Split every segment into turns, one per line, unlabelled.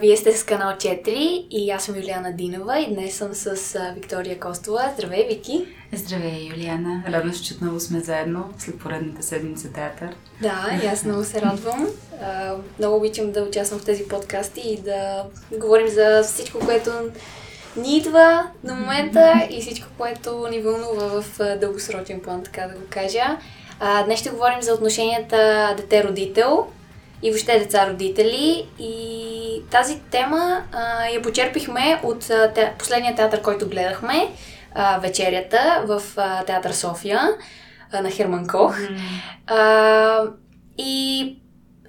Вие сте с канал 4 и аз съм Юлиана Динова и днес съм с Виктория Костова. Здравей, Вики!
Здравей, Юлиана! Радвам се, че отново сме заедно след поредната седмица театър.
Да, и аз много се радвам. Много обичам да участвам в тези подкасти и да говорим за всичко, което ни идва на момента и всичко, което ни вълнува в дългосрочен план, така да го кажа. Днес ще говорим за отношенията дете-родител, и въобще деца-родители. И тази тема а, я почерпихме от а, те, последния театър, който гледахме, а, вечерята в а, театър София а, на Херман Кох. Mm. А, и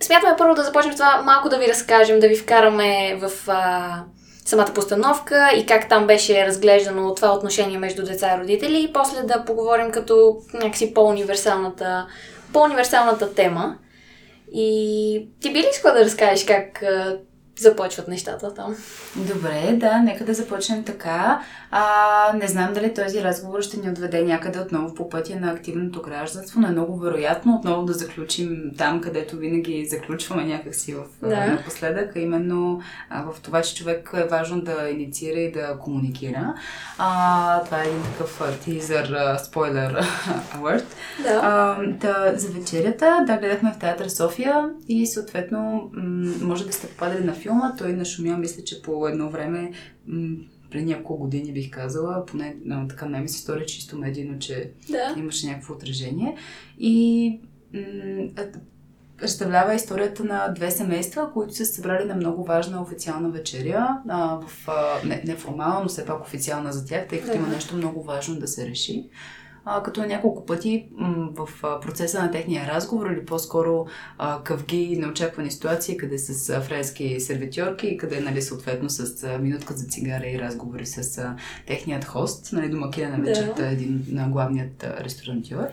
смятаме първо да започнем това малко да ви разкажем, да ви вкараме в а, самата постановка и как там беше разглеждано това отношение между деца и родители и после да поговорим като някакси по-универсалната, по-универсалната тема. И ти би ли искала да разкажеш как започват нещата там.
Добре, да, нека да започнем така. А, не знам дали този разговор ще ни отведе някъде отново по пътя на активното гражданство, но е много вероятно отново да заключим там, където винаги заключваме някакси в да. напоследък, а именно а, в това, че човек е важно да инициира и да комуникира. А, това е един такъв тизър, спойлер алърт.
Да. А,
да, за вечерята, да, гледахме в театър София и съответно м- може да сте попадали на филма. Той нашумя, мисля, че по едно време м- преди няколко години бих казала, поне на така най ми се стори чисто медийно, че
да.
имаше някакво отражение. И м- представлява историята на две семейства, които са събрали на много важна официална вечеря, а, в, а, не, не формална, но все пак официална за тях, тъй като да. има нещо много важно да се реши а, като няколко пъти м- в а, процеса на техния разговор или по-скоро а, къвги неочаквани ситуации, къде с а, френски сервитьорки и къде нали, съответно с а, минутка за цигара и разговори с а, техният хост, нали, домакина на вечерта, да. един на главният а, ресторантьор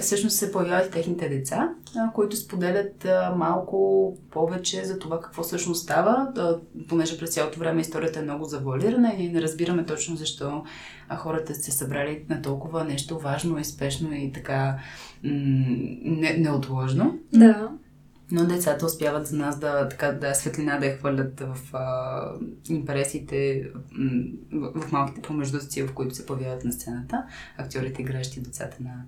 всъщност се появяват техните деца, които споделят малко повече за това какво всъщност става, понеже през цялото време историята е много завуалирана и не разбираме точно защо хората се събрали на толкова нещо важно и спешно и така не, неотложно.
Да.
Но децата успяват за нас да, така, да светлина да я хвърлят в а, импресиите, в, в малките промеждуци, в които се появяват на сцената, актьорите, игращи децата на,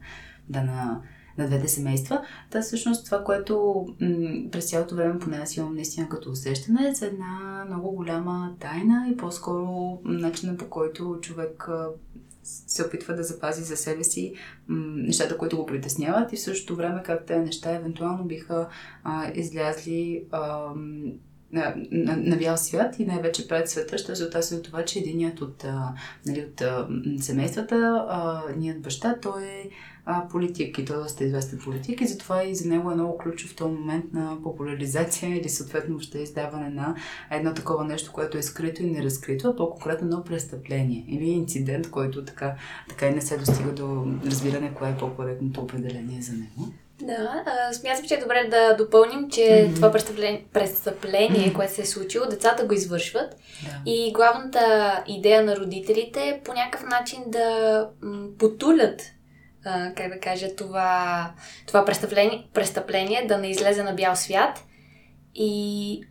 да, на, на двете семейства. Та всъщност това, което м- през цялото време поне аз имам наистина като усещане е за една много голяма тайна и по-скоро начина по който човек се опитва да запази за себе си м- нещата, които го притесняват. И в същото време как тези неща евентуално биха а, излязли а, на, на, на бял свят и най-вече пред света, що се до това, че единият от, а, нали, от а, семействата, а, ният баща, той е а, политик и той е доста известен политик и затова и за него е много ключов в този момент на популяризация или съответно ще издаване на едно такова нещо, което е скрито и неразкрито, а по-конкретно едно престъпление или инцидент, който така, така и не се достига до разбиране кое е по-коректното определение за него.
Да, а, смятам, че е добре да допълним, че mm-hmm. това престъпление, престъпление mm-hmm. което се е случило, децата го извършват.
Да.
И главната идея на родителите е по някакъв начин да м, потулят а, как да кажа, това, това престъпление, престъпление да не излезе на бял свят. И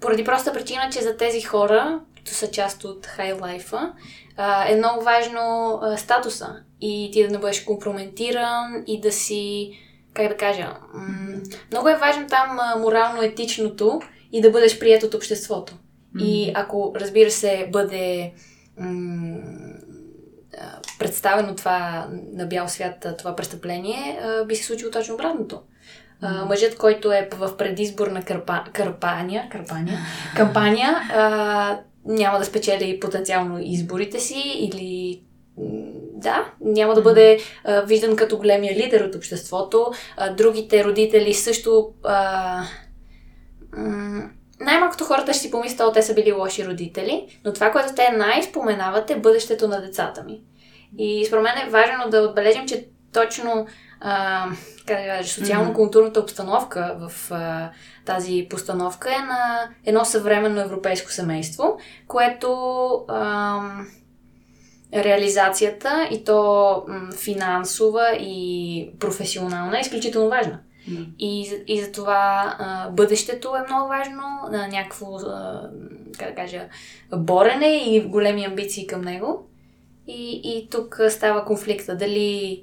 поради проста причина, че за тези хора, които са част от хайлайфа, е много важно статуса. И ти да не бъдеш компрометиран и да си, как да кажа, м- много е важно там морално-етичното и да бъдеш прият от обществото. Mm-hmm. И ако, разбира се, бъде м- представено това на бял свят, това престъпление, би се случило точно обратното. Mm-hmm. Мъжът, който е в предизборна кърпа, кърпания, кърпания, кампания, а, няма да спечели потенциално изборите си или да, няма да бъде а, виждан като големия лидер от обществото. А, другите родители също а, като хората ще си помислят, те са били лоши родители, но това, което те най-споменават е бъдещето на децата ми. И според мен е важно да отбележим, че точно а, как да кажа, социално-културната обстановка в а, тази постановка е на едно съвременно европейско семейство, което а, реализацията и то м, финансова и професионална е изключително важна.
Mm.
И, и за това а, бъдещето е много важно, а, някакво, а, как да кажа, борене и големи амбиции към него. И, и тук става конфликта. Дали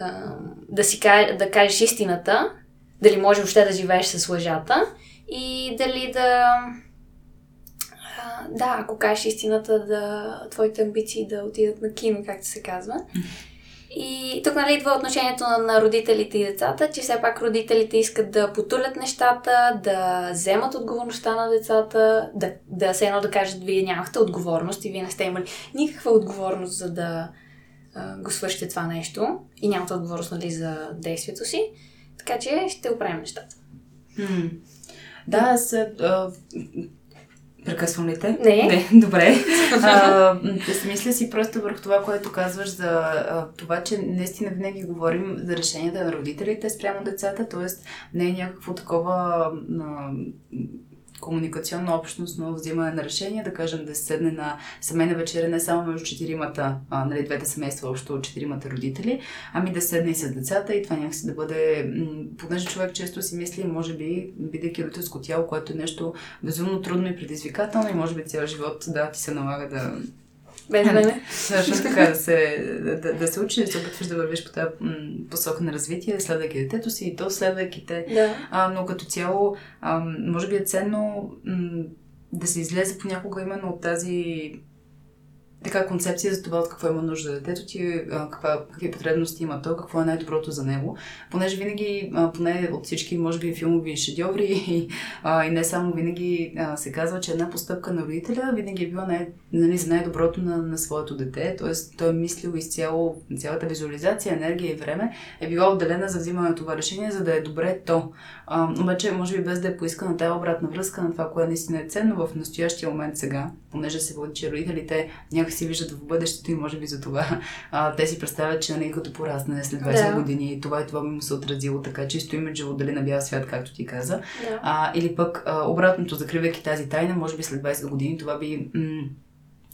а, да, си, да кажеш истината, дали може въобще да живееш с лъжата и дали да... А, да, ако кажеш истината, да твоите амбиции да отидат на кино, както се казва. И тук нали идва отношението на, на родителите и децата, че все пак родителите искат да потулят нещата, да вземат отговорността на децата, да, да се едно да кажат, вие нямахте отговорност и вие не сте имали никаква отговорност за да а, го свършите това нещо и нямате отговорност нали, за действието си. Така че ще оправим нещата.
Mm. Да, аз Прекъсвам ли те?
Не.
Не, добре. а, мисля си просто върху това, което казваш за а, това, че наистина винаги говорим за решенията на родителите спрямо децата, т.е. не е някакво такова а, комуникационно общностно взимане на решение, да кажем да се седне на семейна вечеря не само между четиримата, а, нали, двете семейства, общо четиримата родители, ами да седне и с децата и това някакси да бъде, понеже човек често си мисли, може би, бидейки родителско тяло, което е нещо безумно трудно и предизвикателно и може би цял живот, да, ти се налага да
без мене.
Също така да се, да, да се учиш, да се опитваш да вървиш по тази посока на развитие, следвайки детето си и то следвайки те.
Да.
А, но като цяло, а, може би е ценно м- да се излезе понякога именно от тази така концепция за това от какво има нужда детето ти, каква, какви потребности има то, какво е най-доброто за него. Понеже винаги, поне от всички, може би, филмови шедьоври и, и не само винаги се казва, че една постъпка на родителя винаги е била най- нали, за най-доброто на, на своето дете. Тоест, той е мислил изцяло, цялата визуализация, енергия и време е била отделена за взимане на това решение, за да е добре то. А, обаче, може би без да е поискана тази обратна връзка на това, което наистина е ценно в настоящия момент сега, понеже се води, че родителите виждат в бъдещето и може би за това а, те си представят, че нали, като порасне след 20 да. години това и това би му се отразило така чисто имиджево дали на бял свят, както ти каза.
Да.
А, или пък а, обратното, закривайки тази тайна, може би след 20 години това би м-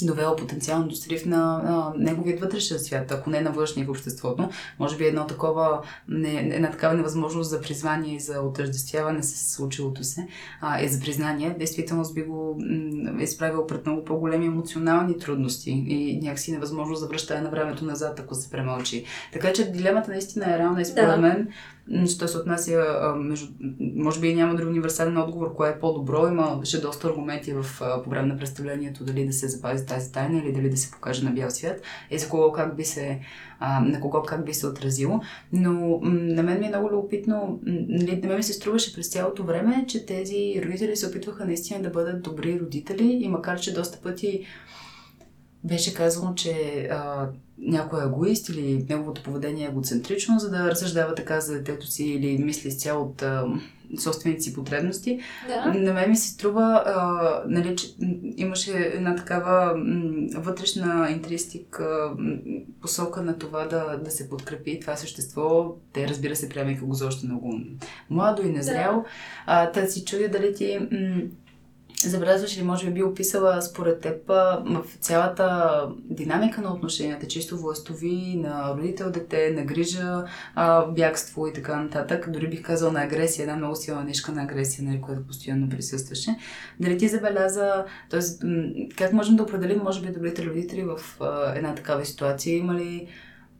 довело потенциално до срив на а, неговият вътрешен свят, ако не на външния в обществото. Може би едно такова, не, една такава невъзможност за призвание и за отъждествяване с случилото се а, и за признание, действително би го м- изправил пред много по-големи емоционални трудности и някакси невъзможност за връщане на времето назад, ако се премълчи. Така че дилемата наистина е реална и според
Да.
мен що се отнася, между, може би няма дори универсален отговор, кое е по-добро. Имаше доста аргументи в, а, по време на представлението, дали да се запази тази тайна или дали да се покаже на бял свят и за кого как би се, на кого как би се отразило. Но на мен ми е много любопитно, нали, на мен ми се струваше през цялото време, че тези родители се опитваха наистина да бъдат добри родители и макар, че доста пъти беше казано, че а, някой е егоист или неговото поведение е егоцентрично, за да разсъждава така за детето си или мисли изцяло от а, собствените си потребности.
Да.
На мен ми се струва, а, нали, че имаше една такава м, вътрешна интристик а, м, посока на това да, да се подкрепи това същество. Те, разбира се, приемайки го за още много младо и незряло. А, та си чудя дали ти м, забелязваш или може би би описала според теб в цялата динамика на отношенията, чисто властови, на родител-дете, на грижа, бягство и така нататък. Дори бих казала на агресия, една много силна нишка на агресия, нали, която постоянно присъстваше. Дали ти забеляза, т.е. как можем да определим, може би, добрите родители в една такава ситуация? Има ли,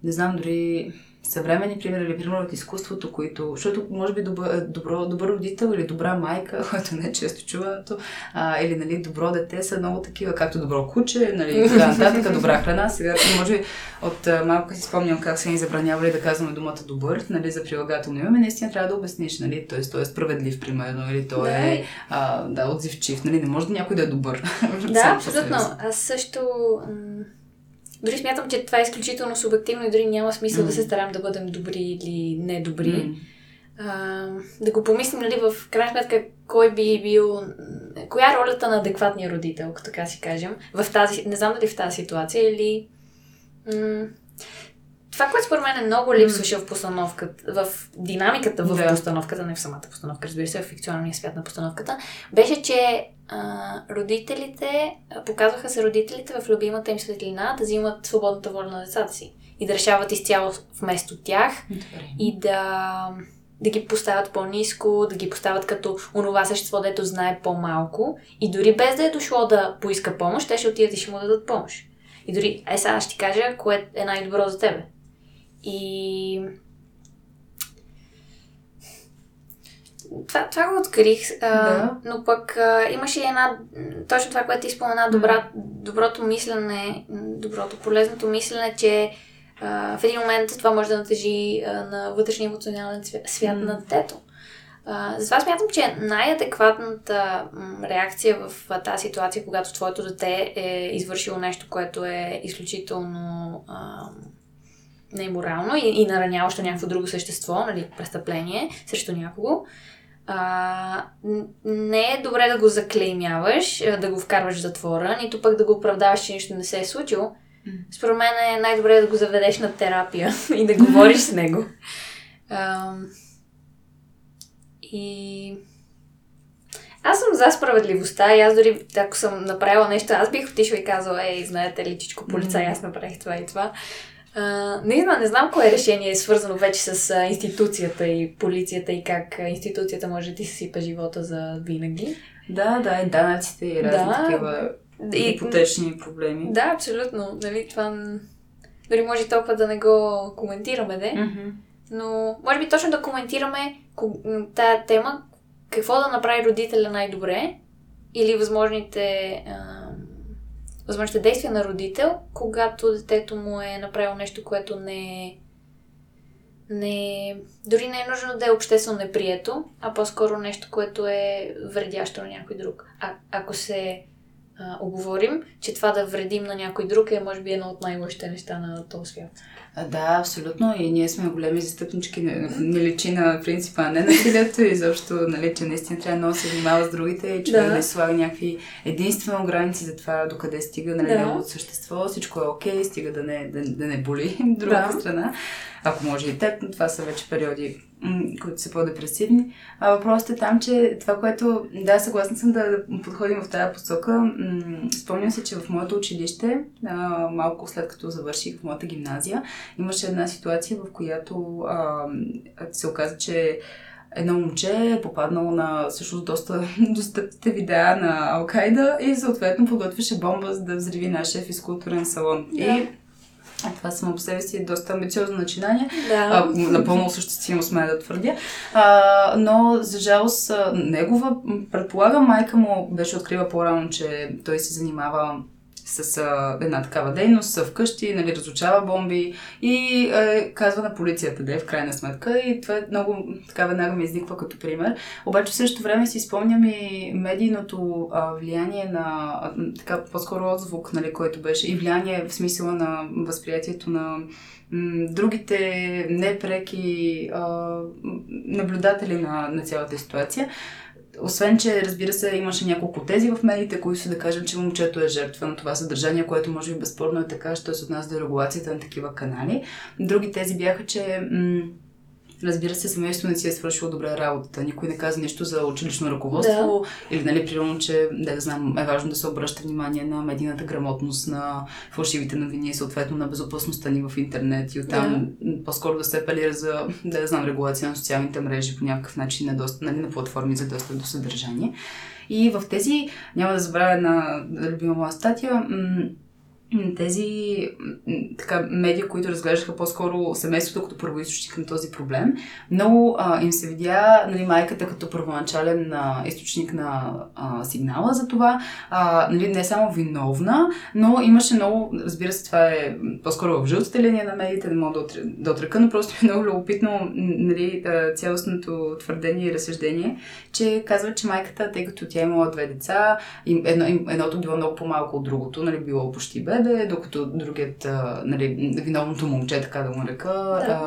не знам, дори съвремени примери или примери от изкуството, които, защото може би добър, добро, добър родител или добра майка, което не е често чуването, а, или нали, добро дете са много такива, както добро куче, нали, така нататък, добра храна. Сега, може би от а, малко си спомням как са ни забранявали да казваме думата добър, нали, за прилагателно име, наистина трябва да обясниш, нали, т.е. той е справедлив, примерно, или той
Да.
е а, да, отзивчив, нали, не може да някой да е добър.
Да, абсолютно. Аз също. Дори смятам, че това е изключително субективно и дори няма смисъл да се стараем да бъдем добри или недобри.
М.
А, да го помислим, нали, в крайна сметка, кой би бил коя е ролята на адекватния родител, ако така си кажем, в тази, не знам дали в тази ситуация или... М- това, което според мен е много липсваше в постановката, в динамиката в
Да.
постановката, не в самата постановка, разбира се, в фикционалния свят на постановката, беше, че а, родителите, показваха се родителите в любимата им светлина да взимат свободната воля на децата си и да решават изцяло вместо тях
Добре.
и да, да ги поставят по-низко, да ги поставят като онова същество, дето знае по-малко и дори без да е дошло да поиска помощ, те ще отидат и ще му дадат помощ. И дори, е сега ще ти кажа, кое е най-добро за тебе. И това, това го открих, а,
Да.
но пък а, имаше една, точно това, което ти спомена, добра, доброто мислене, доброто полезното мислене, че а, в един момент това може да натежи а, на вътрешния емоционален свя- свят
М.
на детето. А, затова смятам, че най-адекватната реакция в тази ситуация, когато твоето дете е извършило нещо, което е изключително а, неморално и, и нараняващо някакво друго същество, нали, престъпление срещу някого, а, не е добре да го заклеймяваш, а, да го вкарваш в затвора, нито пък да го оправдаваш, че нищо не се е случило. Според мен е най-добре да го заведеш на терапия и да говориш с него. Ам, и аз съм за справедливостта и аз дори, ако съм направила нещо, аз бих отишла и казала, ей, знаете ли, чичко полицай, аз направих това и това. А, не знам, не знам кое решение е свързано вече с а, институцията и полицията и как институцията може да ти съсипа живота за винаги.
Да, да, и данъците и разни
Да.
такива
И,
ипотечни проблеми.
да, абсолютно. Нали, това дори може толкова да не го коментираме, де.
Мгм.
Но може би точно да коментираме тая тема, какво да направи родителя най-добре или възможните, а, възможните действия на родител, когато детето му е направило нещо, което не е не, дори не е нужно да е обществено неприето, а по-скоро нещо, което е вредящо на някой друг. А, ако се а, оговорим, че това да вредим на някой друг е, може би, едно от най-лошите неща на този свят.
Да, абсолютно. И ние сме големи застъпнички. Не, не личи на принципа на насилието и защо, нали, че наистина трябва много се внимава с другите и човек
Да.
не слага някакви единствено граници за това докъде стига нали,
Да.
неговото същество. Всичко е окей, стига да не, да, да не боли другата
Да.
страна. Ако може и теб, но това са вече периоди, които са по-депресивни. А въпросът е там, че това, което... Да, съгласна съм да подходим в тази посока. Спомням се, че в моето училище, а, малко след като завърших в моята гимназия, имаше една ситуация, в която а, се оказа, че едно момче е попаднало на всъщност доста достъпните видеа на Алкайда и съответно подготвяше бомба за да взриви нашия физкултурен салон.
Да.
И това само по себе си е доста амбициозно начинание.
Да.
А, напълно осъществимо сме да твърдя. А, но, за жалост, а, негова, предполагам, майка му беше открила по-рано, че той се занимава с а, една такава дейност вкъщи, нали, разучава бомби и е, казва на полицията, да е в крайна сметка. И това е много, така веднага ми изниква като пример. Обаче в същото време си спомням и медийното а, влияние на, а, така, по-скоро отзвук, нали, който беше, и влияние в смисъла на възприятието на другите непреки а, наблюдатели на, на цялата ситуация. Освен, че разбира се, имаше няколко тези в медиите, които са да кажем, че момчето е жертва на това съдържание, което може би безспорно е така, що се отнася до регулацията на такива канали. Други тези бяха, че м- Разбира се, семейството не си е свършило добре работата. Никой не каза нищо за училищно ръководство. Да. Или, нали, примерно, че, да, знам, е важно да се обръща внимание на медийната грамотност, на фалшивите новини и съответно на безопасността ни в интернет. И оттам да. по-скоро да се апелира за, да, знам, регулация на социалните мрежи по някакъв начин на, доста, нали, на платформи за достъп до съдържание. И в тези, няма да забравя една любима моя статия, тези така, медии, които разглеждаха по-скоро семейството като първоисточник на този проблем, много а, им се видя нали, майката като първоначален а, източник на а, сигнала за това. А, нали, не само виновна, но имаше много, разбира се, това е по-скоро в жълтата линия на медиите, не мога да, да отрека, но просто е много любопитно нали, цялостното твърдение и разсъждение, че казва, че майката, тъй като тя имала две деца, едно, едното било много по-малко от другото, нали, било почти бебе, дойде, докато другият, а, нали, виновното момче, така да му река, да.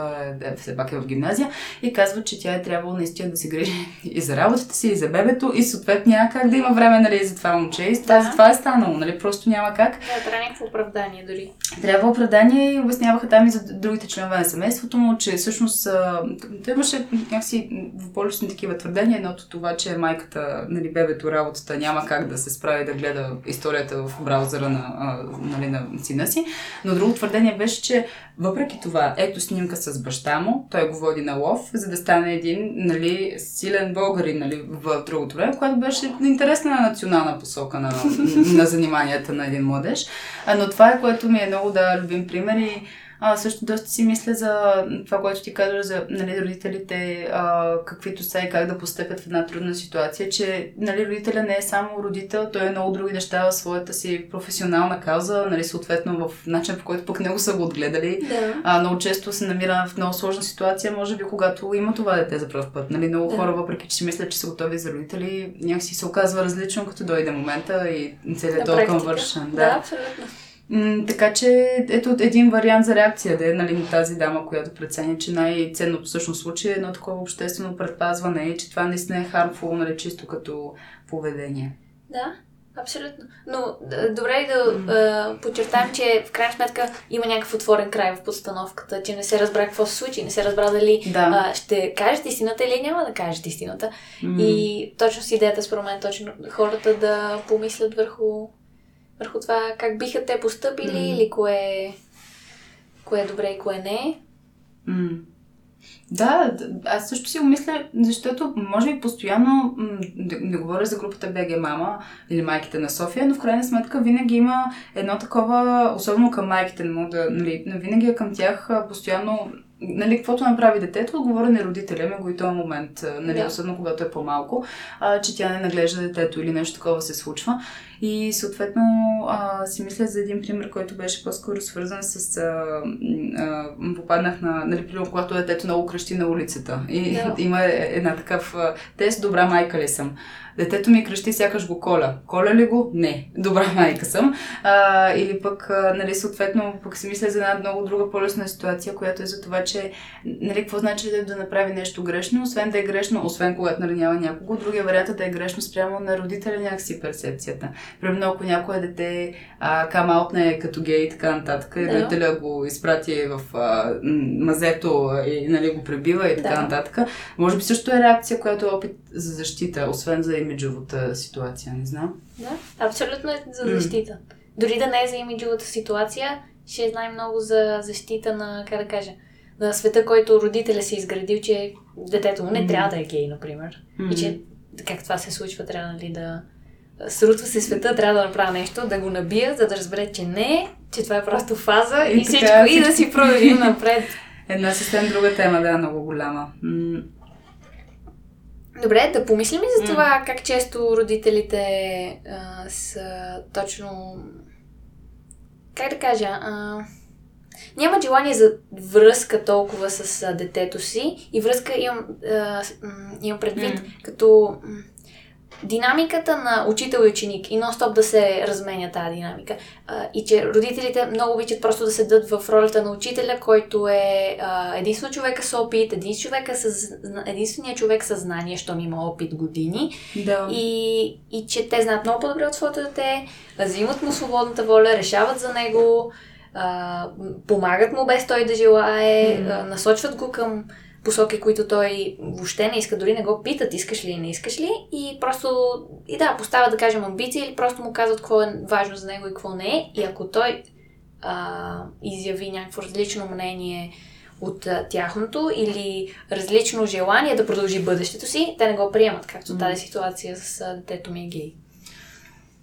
а, все пак е в гимназия и казва, че тя е трябвало наистина да се грижи и за работата си, и за бебето, и съответно няма как да има време, нали, за това момче. И да. за това е станало, нали, просто няма как.
Да, трябва някакво оправдание дори.
Трябва оправдание и обясняваха там и за другите членове на семейството му, че всъщност той имаше някакси в повечето такива твърдения, едното това, че майката, нали, бебето, работата няма как да се справи да гледа историята в браузъра на, а, нали, на сина си. Но друго твърдение беше, че въпреки това, ето снимка с баща му, той го води на лов, за да стане един нали, силен българин нали, в другото време, което беше интересна национална посока на, на заниманията на един младеж. Но това е което ми е много да любим пример и а, също доста си мисля за това, което ти казваш за нали, родителите, а, каквито са и как да постъпят в една трудна ситуация, че нали, родителя не е само родител, той е много други неща в своята си професионална кауза, нали, съответно в начин, по който пък него са го отгледали.
Да.
А, много често се намира в много сложна ситуация, може би когато има това дете за първ път. Нали, много да. хора, въпреки че си мислят, че са готови за родители, някакси се оказва различно, като дойде момента и целият толкова вършен.
Да, да абсолютно.
М, така че ето един вариант за реакция да е нали, на тази дама, която преценя, че най-ценното всъщност случай е едно такова обществено предпазване и че това наистина е хармфул, нали, чисто като поведение.
Да, абсолютно. Но добре да mm. подчертаем, че в крайна сметка има някакъв отворен край в подстановката, че не се разбра какво се случи, не се разбра дали да. а, ще кажете истината или няма да кажете истината. Mm. И точно с идеята, според мен, точно хората да помислят върху върху това как биха те поступили mm. или кое, кое е добре и кое не.
Mm. Да, аз също си го мисля, защото може би постоянно, не, говоря за групата БГ Мама или майките на София, но в крайна сметка винаги има едно такова, особено към майките, не мога да, нали, винаги е към тях постоянно нали, каквото направи детето, отговора на родителя ми го и този момент, нали, да. особено когато е по-малко, а, че тя не наглежда детето или нещо такова се случва. И съответно а, си мисля за един пример, който беше по-скоро свързан с... А, а, попаднах на... Нали, примерно, когато детето много кръщи на улицата. И да. има една такъв тест, добра майка ли съм. Детето ми кръщи, сякаш го коля. Коля ли го? Не. Добра майка съм. А, или пък, а, нали, съответно, пък си мисля за една много друга по-лесна ситуация, която е за това, че, нали, какво значи да, да направи нещо грешно, освен да е грешно, освен когато наранява някого, другия вариант е да е грешно спрямо на родителя някакси перцепцията. Примерно, ако някое дете камаутне като гей и така нататък, и родителя го изпрати в а, мазето и нали, го пребива и така да. нататък, може би също е реакция, която е опит за защита, освен за имиджовата ситуация, не знам.
Да, абсолютно е за защита. Mm. Дори да не е за имиджовата ситуация, ще знае много за защита на, как да кажа, на света, който родителя си е изградил, че детето му не mm. трябва да е гей, например. Mm. И че как това се случва, трябва нали, да срутва се света, трябва да направя нещо, да го набия, за да разбере, че не, че това е просто фаза и, и всичко, така, и да си продължим напред.
Една съвсем друга тема, да, много голяма.
Добре, да помислим и за това mm. как често родителите а, са точно. Как да кажа? А, няма желание за връзка толкова с а, детето си и връзка имам, а, имам предвид mm. като динамиката на учител и ученик и нон-стоп да се разменя тази динамика. А, и че родителите много обичат просто да седат в ролята на учителя, който е а, единствено човека с опит, единствен човека с, единственият човек с знание, що ми има опит години.
Да.
И, и че те знаят много по-добре от своето дете, взимат му свободната воля, решават за него, а, помагат му без той да желае, mm. а, насочват го към посоки, които той въобще не иска, дори не го питат искаш ли не искаш ли и просто, и да, поставят да кажем амбиции или просто му казват какво е важно за него и какво не е и ако той а, изяви някакво различно мнение от а, тяхното или различно желание да продължи бъдещето си, те не го приемат, както mm. тази ситуация с а, детето ми е гей.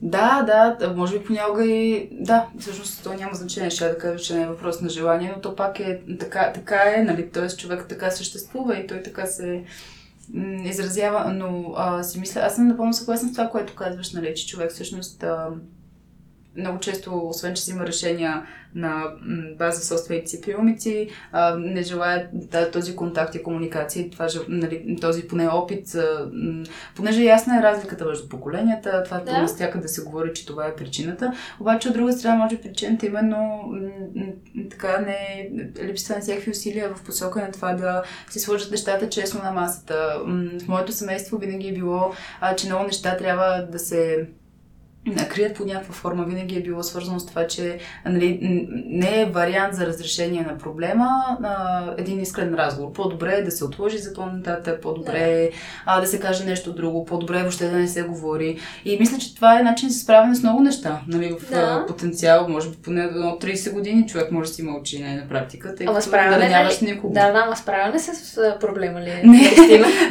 Да, да, може би понякога и... Да, всъщност то няма значение, ще да кажа, че не е въпрос на желание, но то пак е така, така е, нали, т.е. човек така съществува и той така се изразява, но а, си мисля, аз съм напълно съгласна с това, което казваш, нали, че човек всъщност а, много често, освен че взима решения на база собствените си приумици, не желаят да, този контакт и комуникация, това, нали, този поне опит, понеже ясна е разликата между поколенията, това да. стяка да се говори, че това е причината, обаче от друга страна може причината именно така не липсва на всякакви усилия в посока на това да се сложат нещата честно на масата. В моето семейство винаги е било, че много неща трябва да се крият по някаква форма. Винаги е било свързано с това, че нали, не е вариант за разрешение на проблема а, един искрен разговор. По-добре е да се отложи за по-нататък, по-добре е да. се каже нещо друго, по-добре е въобще да не се говори. И мисля, че това е начин за справяне с много неща. Нали, в да. потенциал, може би поне до 30 години човек може да си мълчи не, на практика, тъй като да нямаш никого.
Да, да, ама справяне с проблема ли е?
Не,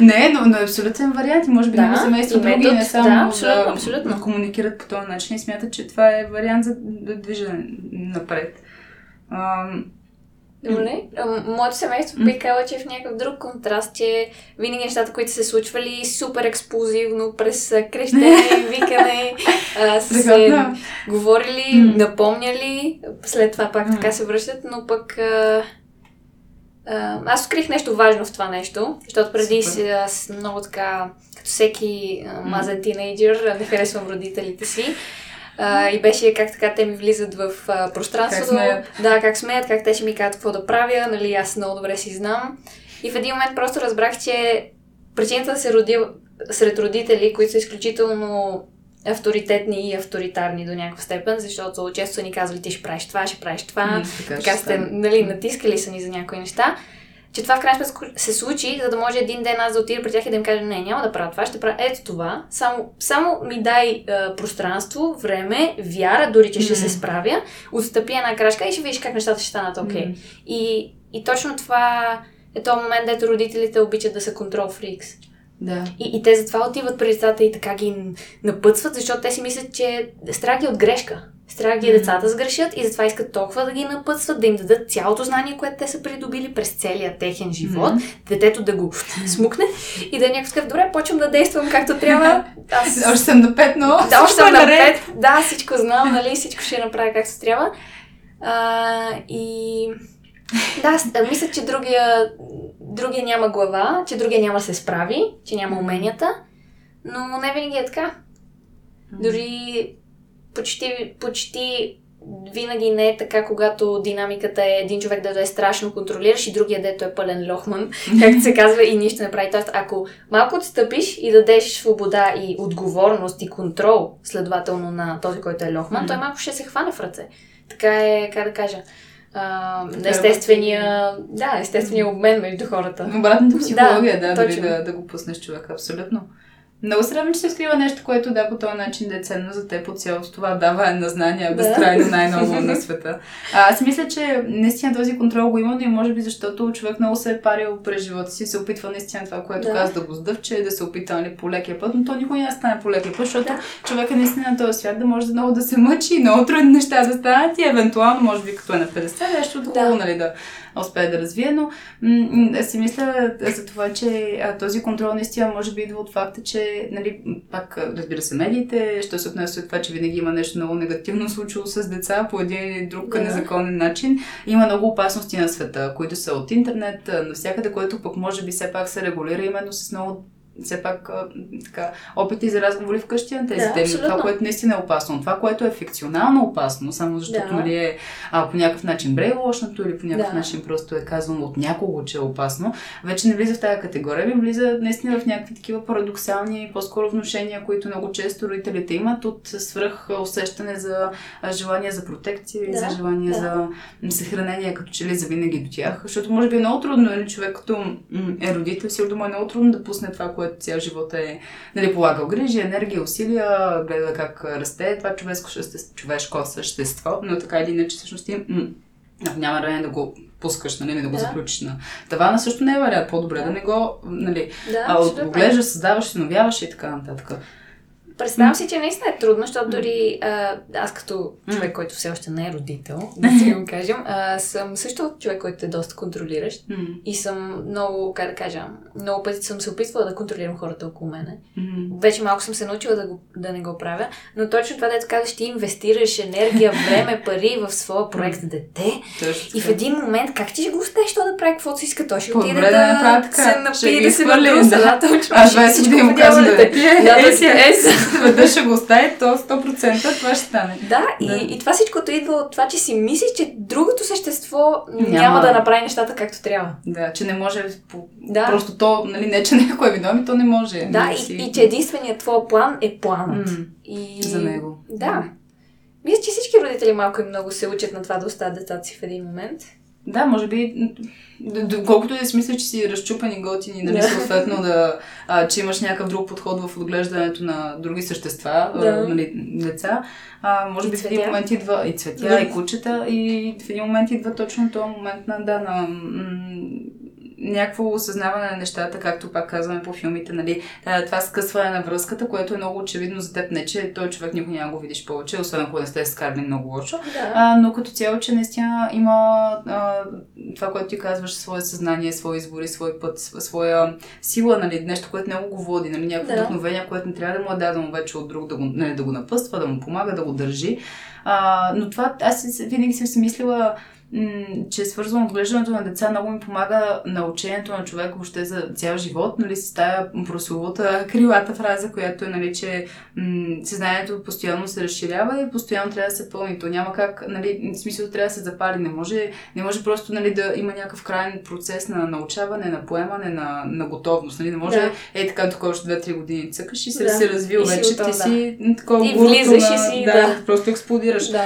не но, но е абсолютен вариант. Може би да, има семейства други, не само
абсолютно, абсолютно.
да комуникират по този начин и смятат, че това е вариант за да движа напред.
Добре. Моето семейство би казала, че е в някакъв друг контраст, че винаги нещата, които се случвали супер експлозивно, през крещене, викане, са се говорили, напомняли, след това пак така се връщат, но пък аз открих нещо важно в това нещо, защото преди си, аз много така, като всеки мазен тинейджър, не харесвам родителите си. А, и беше как така те ми влизат в а, пространството. Как да, как смеят, как те ще ми кажат какво да правя, нали, аз много добре си знам. И в един момент просто разбрах, че причината да се роди сред родители, които са изключително авторитетни и авторитарни до някаква степен, защото често са ни казвали, ти ще правиш това, ще правиш това, mm, така, така сте, нали, натискали са ни за някои неща че това в крайна сметка се случи, за да може един ден аз да отида при тях и да им кажа, не, няма да правя това, ще правя ето това. Само, само ми дай е, пространство, време, вяра, дори че ще се справя, отстъпи една крачка и ще видиш как нещата ще станат окей. Okay. Mm-hmm. И, и точно това е този момент, дето родителите обичат да са контрол фрикс.
Да.
И, и те затова отиват при децата и така ги напътстват, защото те си мислят, че страх ги от грешка. Страх ги mm-hmm. децата сгрешат и затова искат толкова да ги напътстват, да им дадат цялото знание, което те са придобили през целия техен живот, mm-hmm. детето да го смукне и да е някакъв добре, почвам да действам както трябва.
Аз... още съм на пет, но
да, още съм на пет. Да, всичко знам, нали, всичко ще направя както трябва. А, и да, мисля, че другия, другия няма глава, че другия няма да се справи, че няма уменията, но не винаги е така. Дори почти, почти винаги не е така, когато динамиката е един човек да е страшно контролираш и другия дето е пълен лохман, както се казва, и нищо не прави. Тоест, ако малко отстъпиш и дадеш свобода и отговорност и контрол, следователно на този, който е лохман, mm-hmm. той малко ще се хване в ръце. Така е, как да кажа, а, естествения, да, естествения обмен между хората.
Обратната психология, да, да, дори да, да го пуснеш човека, абсолютно. Много се радвам, че се скрива нещо, което да по този начин да е ценно за теб от цялото това дава на знания безкрайно най-ново на света. А, аз мисля, че наистина този контрол го има, но и може би защото човек много се е парил през живота си, се опитва наистина това, което да. каза да го сдъвче, да се опита нали, по лекия път, но то никога не стане по лекия път, защото да. човек е наистина на този свят да може да много да се мъчи, много трудни неща да станат и евентуално, може би като е на 50, нещо друго, да. нали, да успее да развие, но м- си мисля за това, че а, този контрол наистина може би идва от факта, че, нали, пак разбира се, медиите, що се отнесе от това, че винаги има нещо много негативно случило с деца по един или друг да. незаконен начин. Има много опасности на света, които са от интернет, навсякъде, което пък може би все пак се регулира именно с много все пак така, опити за разговори вкъщи на тези да, теми. Абсолютно. Това, което наистина е опасно. Това, което е фикционално опасно, само защото да. нали, е а, по някакъв начин брейвошното или по някакъв да. начин просто е казано от някого, че е опасно, вече не влиза в тази категория, ми влиза наистина в някакви такива парадоксални, по-скоро внушения, които много често родителите имат от свръх усещане за желание за протекция и да. за желание да. за съхранение, като че ли за винаги до тях. Защото може би е много трудно, нали, човек като е родител, си дома е много трудно да пусне това, което който цял живот е нали, полагал грижи, енергия, усилия, гледа как расте това човешко, човешко същество, но така или иначе всъщност ти няма време да го пускаш, нали, да го да. заключиш на тавана, също не е вариант. По-добре да, да не го, нали, да, а, отглеждаш, създаваш, съновяваш и така нататък.
Представям си, че наистина е трудно, защото дори а, аз като човек, който все още не е родител, да си го кажем, а, съм също човек, който е доста контролиращ и съм много, как да кажа, много пъти съм се опитвала да контролирам хората около мене. Вече малко съм се научила да, го, да не го правя, но точно това, дето казваш, ти инвестираш енергия, време, пари в своя проект дете
Точно
и в един момент как ти ще го оставиш то да прави каквото си иска? Той ще отиде
да
да, се напие, да се набруса.
да.
Точно.
Аз
Ще
20
всичко
години му казвам да е.
Да,
Е. Веднъж ще го остави, то 100% това ще стане.
Да, и,
Да.
и това всичкото идва от това, че си мислиш, че другото същество няма,
Няма.
да направи нещата както трябва.
Да, че не може по...
Да.
Просто то, нали, не че някой е виновен, то не може.
Да,
нали,
и,
си-
и че единственият твой план е планът.
М.
И...
За него.
Да. Мисля, че всички родители малко и много се учат на това да оставят децата си в един момент.
Да, може би, д- д- колкото и да си мисля, че си разчупен и готин и нали, съответно да, а, че имаш някакъв друг подход в отглеждането на други същества,
Да.
а, нали, деца, а, може
И
би в един
цветя.
момент идва и цветя,
Да.
и кучета, и в един момент идва точно този момент на, да, на някакво осъзнаване на нещата, както пак казваме по филмите, нали, това скъсване на връзката, което е много очевидно за теб, не че той човек никога няма го видиш повече, освен ако не сте скарали много лошо,
Да.
а, но като цяло, че наистина има а, това, което ти казваш, свое съзнание, свои избори, свой път, св- своя сила, нали, нещо, което него го води, нали, някакво
Да.
вдъхновение, което не трябва да му е дадено вече от друг, да го, нали, да го напъства, да му помага, да го държи. А, но това, аз винаги съм си мислила, че свързано отглеждането на деца, много ми помага на учението на човек въобще за цял живот, нали, с тая прословута крилата фраза, която е, нали, че м- съзнанието постоянно се разширява и постоянно трябва да се пълни. То няма как, нали, в смисъл трябва да се запали. Не може, не може просто нали, да има някакъв крайен процес на научаване, на поемане, на, на готовност. Нали? Не може
Да.
е така, тук още 2-3 години цъкаш и се,
Да.
се развил
И
вече. ти
да.
си такова
И
гурото
влизаш и
на-
си,
да,
да.
просто експлодираш.
Да.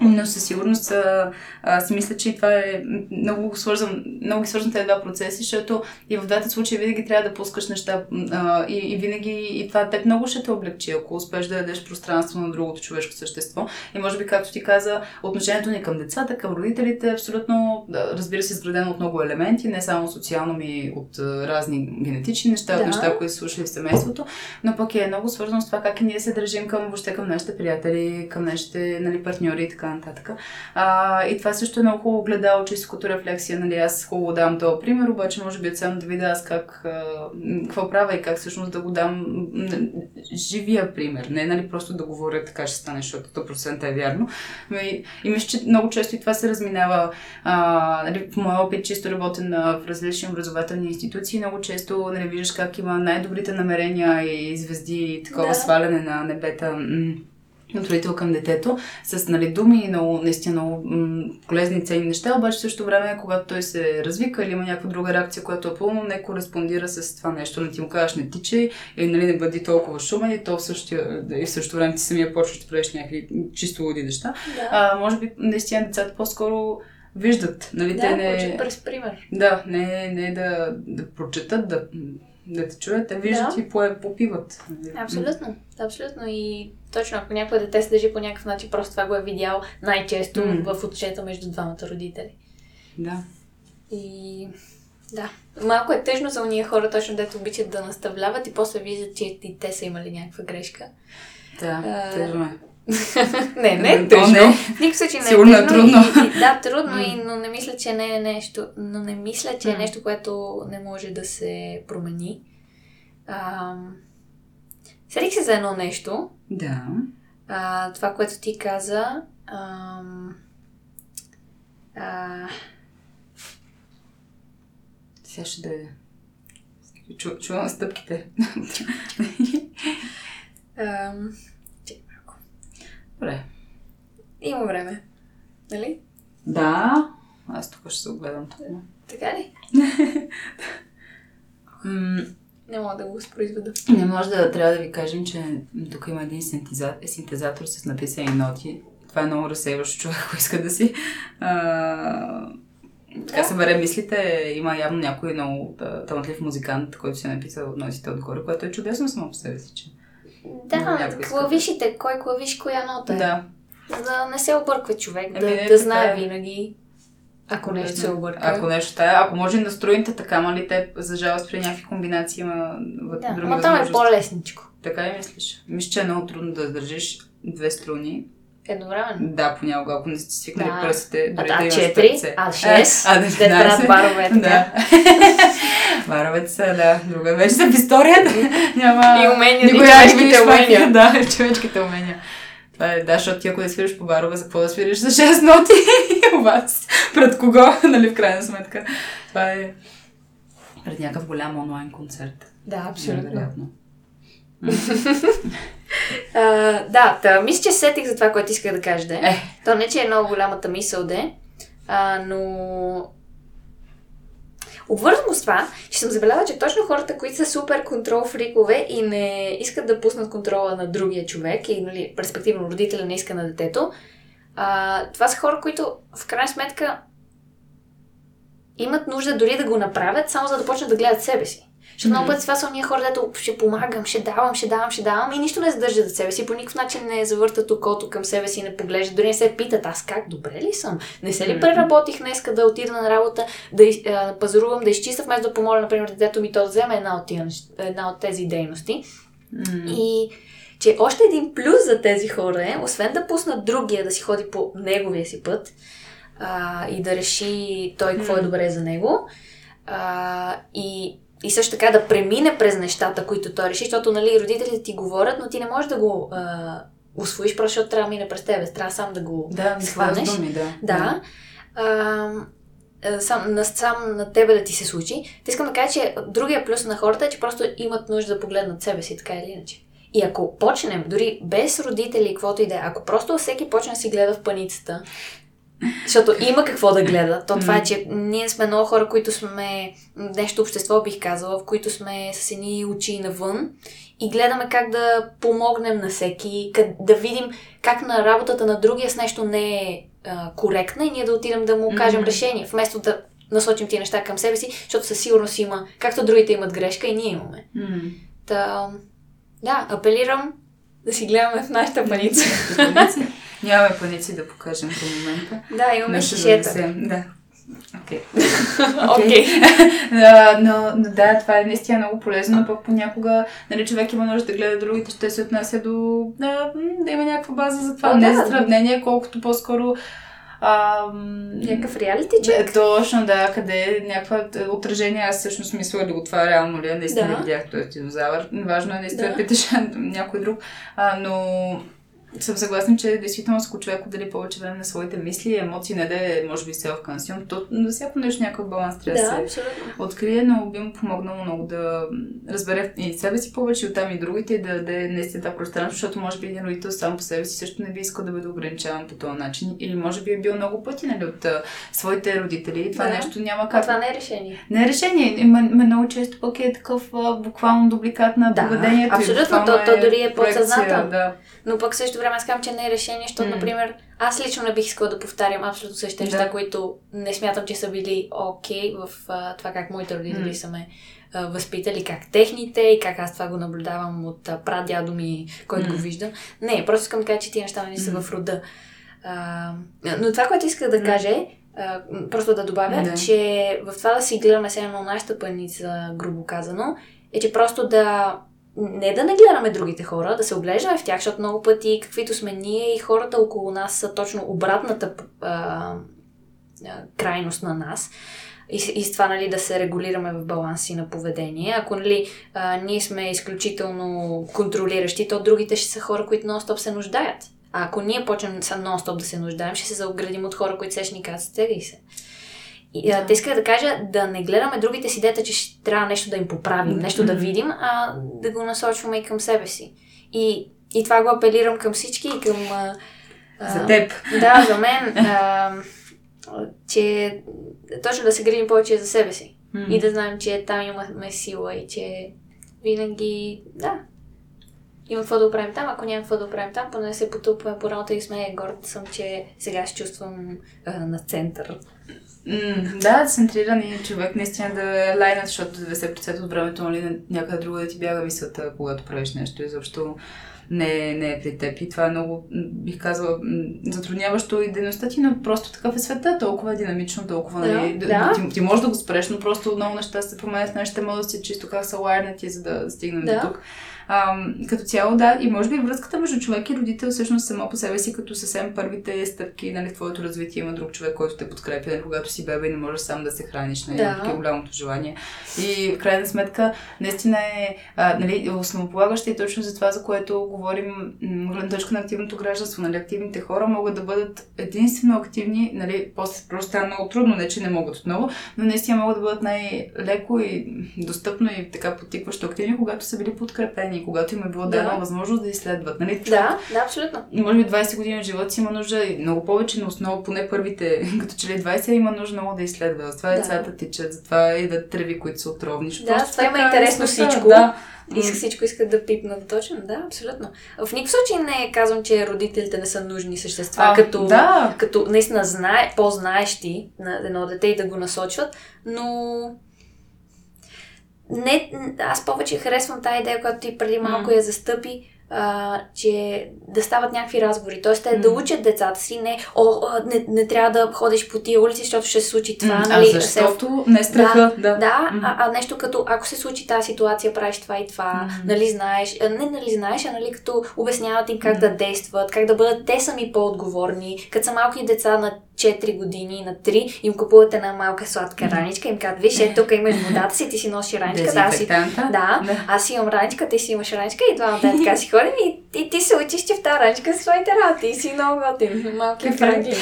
Но със сигурност а, аз мисля, че и това е много свързан, много ги свързвам тези два процеси, защото и в двата случаи винаги трябва да пускаш неща а, и, и винаги и това теб много ще те облегчи, ако успеш да дадеш пространство на другото човешко същество. И може би, както ти каза, отношението ни към децата, към родителите е абсолютно, да, разбира се, изградено от много елементи, не само социално ми от а, разни генетични неща,
Да.
от неща, които са слушали в семейството, но пък е много свързано с това как и ние се държим към въобще към нашите приятели, към нашите нали, партньори и така нататък. А, и това също е много хубаво гледало, чисто като рефлексия. Нали, аз хубаво давам този пример, обаче може би само да видя аз как, какво правя и как всъщност да го дам живия пример. Не нали, просто да говоря така ще стане, защото 100% е вярно. И, и мисля, че много често и това се разминава. А, нали, в моя опит, чисто работен а, в различни образователни институции, много често нали, виждаш как има най-добрите намерения и звезди и такова
Да.
сваляне на небета. М, от родител към детето, с нали, думи и много, наистина много м- полезни и ценни неща, обаче в същото време, когато той се развика или има някаква друга реакция, която е пълно не кореспондира с това нещо, не ти му кажеш не тичай или нали, не бъди толкова шумен и то в същия, и в същото време ти самия почваш да правиш някакви чисто луди неща.
Да.
А, може би наистина децата по-скоро виждат, нали, те
да,
не...
учат през пример.
Да, не, не да, да прочетат, да, да те чуят, те виждат
Да.
и попиват. нали.
Абсолютно, абсолютно. И точно, ако някой дете се държи по някакъв начин, просто това го е видял най-често
М.
в отчета между двамата родители.
Да.
И да, малко е тъжно за уния хора, точно дето обичат да наставляват и после виждат, че и те са имали някаква грешка.
Да,
А,
тъжно е.
не, не е тъжно.
не.
В никакъв случай не
Сигурно е
е тъжно.
трудно.
И, и, да, трудно, и, но не мисля, че не е нещо, но не мисля, че е нещо, което не може да се промени. Ам... Седих се за едно нещо,
Да.
а, това, което ти каза. Ам... А,
Сега ще да е. Чу, чувам стъпките.
ам... Чакай малко.
Добре.
Има време. Нали?
Да. Аз тук ще се огледам.
Така ли? Не мога да го възпроизведа.
не може да трябва да ви кажем, че тук има един синтезатор, синтезатор с написани ноти. Това е много разсейващо човек, ако иска да си. А, така
Да.
събере мислите. Има явно някой много та- талантлив музикант, който си е написал нотите отгоре, което е чудесно само по себе си. Че...
Да, клавишите, кой клавиш, коя нота е.
Да.
За да не се обърква човек,
Еми,
да, да
така
знае
е.
винаги, ако нещо се обърка.
Ако нещо тая, ако може и настроените така, мали те за жалост при някакви комбинации има в
да,
други
но там е по-лесничко.
Така и мислиш. Мисля, че е много трудно да държиш две струни.
Едновременно.
Да, понякога, ако не сте свикнали
Да.
пръстите,
А,
дори
а
да имаш
четири,
петце.
а шест,
а,
да правят барове, така.
Да. Баровете са, да, друга вече са в историята. Няма...
И умения, и
никога
човешките
видиш пак.
умения.
Да, човешките умения. Това е, да, защото ти ако да свириш по барове, за какво да свириш за 6 ноти у вас? Пред кого, нали, в крайна сметка? Това е пред някакъв голям онлайн концерт.
Да,
Невероятно.
А, да, та, мисля, че се сетих за това, което исках да кажа. Да. е. То не, че е много голямата мисъл, да, е, а, но Обвързвам го с това, че съм забелязала, че точно хората, които са супер контрол фрикове и не искат да пуснат контрола на другия човек и, нали, респективно родителя не иска на детето, а, това са хора, които в крайна сметка имат нужда дори да го направят, само за да почнат да гледат себе си. Защото много пъти това са уния хора, дето ще помагам, ще давам, ще давам, ще давам и нищо не задържат за себе си. По никакъв начин не завъртат окото към себе си, не поглеждат, дори не се питат аз как добре ли съм. Не се ли преработих днеска да отида на работа, да а, пазарувам, да изчиста, вместо да помоля, например, детето ми то да вземе една от, тия, една от тези дейности. И че още един плюс за тези хора е, освен да пуснат другия да си ходи по неговия си път а, и да реши той какво е добре за него, а, и, и също така да премине през нещата, които той реши, защото нали, родителите ти говорят, но ти не можеш да го а, усвоиш, просто защото трябва да мине през тебе, трябва сам да го
Да,
схванеш.
думи, да.
да. А, сам, на, сам на тебе да ти се случи. Та искам да кажа, че другия плюс на хората е, че просто имат нужда да погледнат себе си, така или иначе. И ако почнем, дори без родители каквото и да е, ако просто всеки почне да си гледа в паницата, защото има какво да гледа, то това е, че ние сме много хора, които сме нещо общество, бих казала, в които сме с едни очи навън и гледаме как да помогнем на всеки, къд- да видим как на работата на другия с нещо не е а, коректна и ние да отидем да му кажем решение, вместо да насочим тия неща към себе си, защото със сигурност има, както другите имат грешка и ние имаме. Та, да, апелирам да си гледаме в нашата паница.
Нямаме паници да покажем към момента.
да, имаме шишета.
Да. Окей.
Окей.
Да, но, но да, това е наистина много полезно, но пък понякога нали, човек има нужда да гледа другите, ще се отнася до да, да има някаква база за това.
О,
не
да.
за сравнение, колкото по-скоро ам,
Някакъв реалити чек.
Да, точно, да, къде е някаква отражение. Аз всъщност мисля ли го това реално ли е, наистина
Да.
да. видях този динозавър. Важно е наистина
Да.
да питаш някой друг. А, но съм съгласна, че действително ако човек отдели повече време на своите мисли и емоции, не да е, може би, self consume, то на всяко нещо някакъв баланс трябва да, се
абсолютно.
открие, но би му помогнало много да разбере и себе си повече, и оттам и другите, и да даде наистина това пространство, защото може би един родител сам по себе си също не би искал да бъде ограничаван по този начин. Или може би е бил много пъти нали, от а, своите родители. И това
Да.
нещо няма
А
как.
това не е решение.
Не е решение. Има много често пък е такъв а, буквално дубликат на
Да,
поведението. и
абсолютно,
буквално
то- то дори е подсъзнателно.
Да.
Но пък в същото време аз казвам, че не е решение, защото,
М.
например, аз лично не бих искала да повтарям абсолютно същите
Да.
неща, които не смятам, че са били окей в а, това как моите родители
М.
са ме а, възпитали, как техните и как аз това го наблюдавам от а, прадядо ми, който
М.
го виждам. Не, просто искам да кажа, че тия неща не са
М.
в рода. А, но това, което исках да кажа е, м, просто да добавя,
Да.
че в това да си гледаме сега на нашата паница, грубо казано, е, че просто да не да не гледаме другите хора, да се оглеждаме в тях, защото много пъти, каквито сме ние и хората около нас са точно обратната а, крайност на нас. И, и с това нали, да се регулираме в баланси на поведение. Ако нали, а, ние сме изключително контролиращи, то другите ще са хора, които нон-стоп се нуждаят. А ако ние почнем нон-стоп да се нуждаем, ще се заоградим от хора, които се ще ни казват, стегай се. И те иска да кажа да не гледаме другите си дета, че ще трябва нещо да им поправим, нещо да видим, а да го насочваме и към себе си. И, и това го апелирам към всички и към... А, а,
За теб.
Да, за мен. А, че точно да се грижим повече за себе си.
М.
И да знаем, че там имаме сила и че винаги, да, има какво да оправим там. Ако няма какво да оправим там, поне се потупваме по рамата и сме горд съм, че сега се чувствам а, на център.
Да, центриран и човек наистина да е лайнат, защото 90% от времето нали, на някъде друга да ти бяга мисълта, когато правиш нещо. Изобщо не, не е при теб. И това е много, бих казала, затрудняващо и дейността ти, но просто такъв е света, толкова е динамично, толкова
Да,
нали,
да.
Ти, ти можеш да го спреш, но просто много неща се променят нашите мозъци, чисто как са лайнати, за да стигнем
Да.
до тук. А, като цяло, да, и може би връзката между човек и родител всъщност само по себе си, като съвсем първите стъпки нали, твоето развитие има друг човек, който те подкрепя, нали, когато си бебе и не можеш сам да се храниш, нали,
Да.
да. голямото желание. И в крайна сметка, наистина е а, нали, основополагаща и точно за това, за което говорим, гледна точка на активното гражданство. Нали, активните хора могат да бъдат единствено активни, нали, после просто става много трудно, не че не могат отново, но наистина могат да бъдат най-леко и достъпно и така потикващо активни, когато са били подкрепени, когато им е било
Да.
дадена възможност да изследват. Нали?
Да, да, абсолютно.
И може би 20 години от живота си има нужда и много повече, но основа поне първите, като че ли 20 има нужда много да изследва. Затова
Да.
децата тичат, затова идат треви, които са отровни.
Да,
просто
това има интересно
света.
всичко.
Да.
Иска, всичко искат да пипнат точно, да, абсолютно. В никакъв случай не казвам, че родителите не са нужни същества,
А,
като,
да.
като наистина знае, по-знаещи на едно дете и да го насочват, но не, аз повече харесвам тази идея, която ти преди малко я застъпи, а, че да стават някакви разговори. Тоест, те да
М.
учат децата си, не, о, не, не трябва да ходиш по тия улици, защото ще се случи това.
М,
нали,
а защото не е страха. Да.
да,
М.
а, а нещо като, ако се случи тази ситуация, правиш това и това,
М.
нали знаеш, не нали знаеш, а нали като обясняват им как да действат, как да бъдат те сами по-отговорни. Като са малки деца на 4 години, на 3, им купуват една малка сладка раничка, им казват, виж, ето тук имаш водата си, ти си носиш раничка, да, аз си да,
Да.
аз имам раничка, ти си имаш раничка и двамата така си ходим и, и ти се учиш, че в тази раничка са своите работи и си много готин,
е.
Франклин.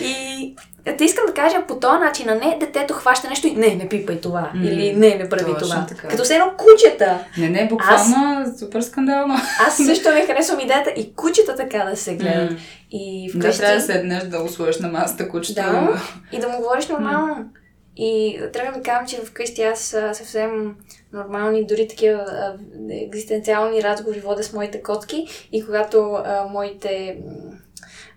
и те искам да кажа по този начин, а не детето хваща нещо и не, не пипай това.
М,
или не, не прави това.
така.
Като все едно кучета.
Не, не, буквално супер скандално.
Аз също не харесвам идеята и кучета така да се гледат.
М.
И
Да,
вкъщи...
трябва да седнеш да сложиш на масата кучето.
Да. И да му говориш нормално. И трябва да кажа, че вкъщи аз съвсем нормални, дори такива екзистенциални разговори водя с моите котки и когато а, моите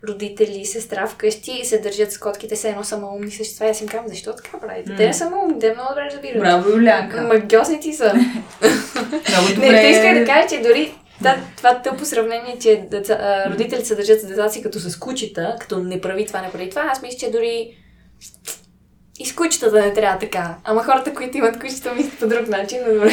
родители и сестра вкъщи се държат с котките, се едно са малумни същества. И аз им казвам, защо така правите? Те не са малумни, те много добре разбират.
Браво, Юлянка.
Магиосници са.
Много добре.
Не, те исках да кажа, че дори да, това тъпо сравнение, че деца, родителите се държат с децата си като с кучета, като не прави това, не прави това, аз мисля, че дори и с кучетата не трябва така. Ама хората, които имат кучета, мислят по друг начин, но добре.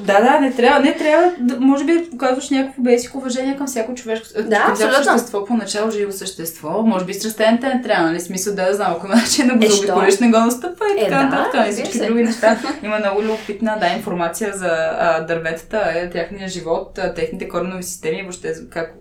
Да, да, не трябва, не трябва, да, може би показваш някакво бейсик уважение към всяко човешко, към всяко същество, поначало живо същество. Може би с растенията не трябва, нали? Смисъл да знам, ако начин да го
Е,
заобиколиш, не го настъпва и
Е,
така
да,
нататък. и
разбира
всички други неща. Има много любопитна, да, информация за а, дърветата, е, тяхния живот, а, техните коренови системи, въобще как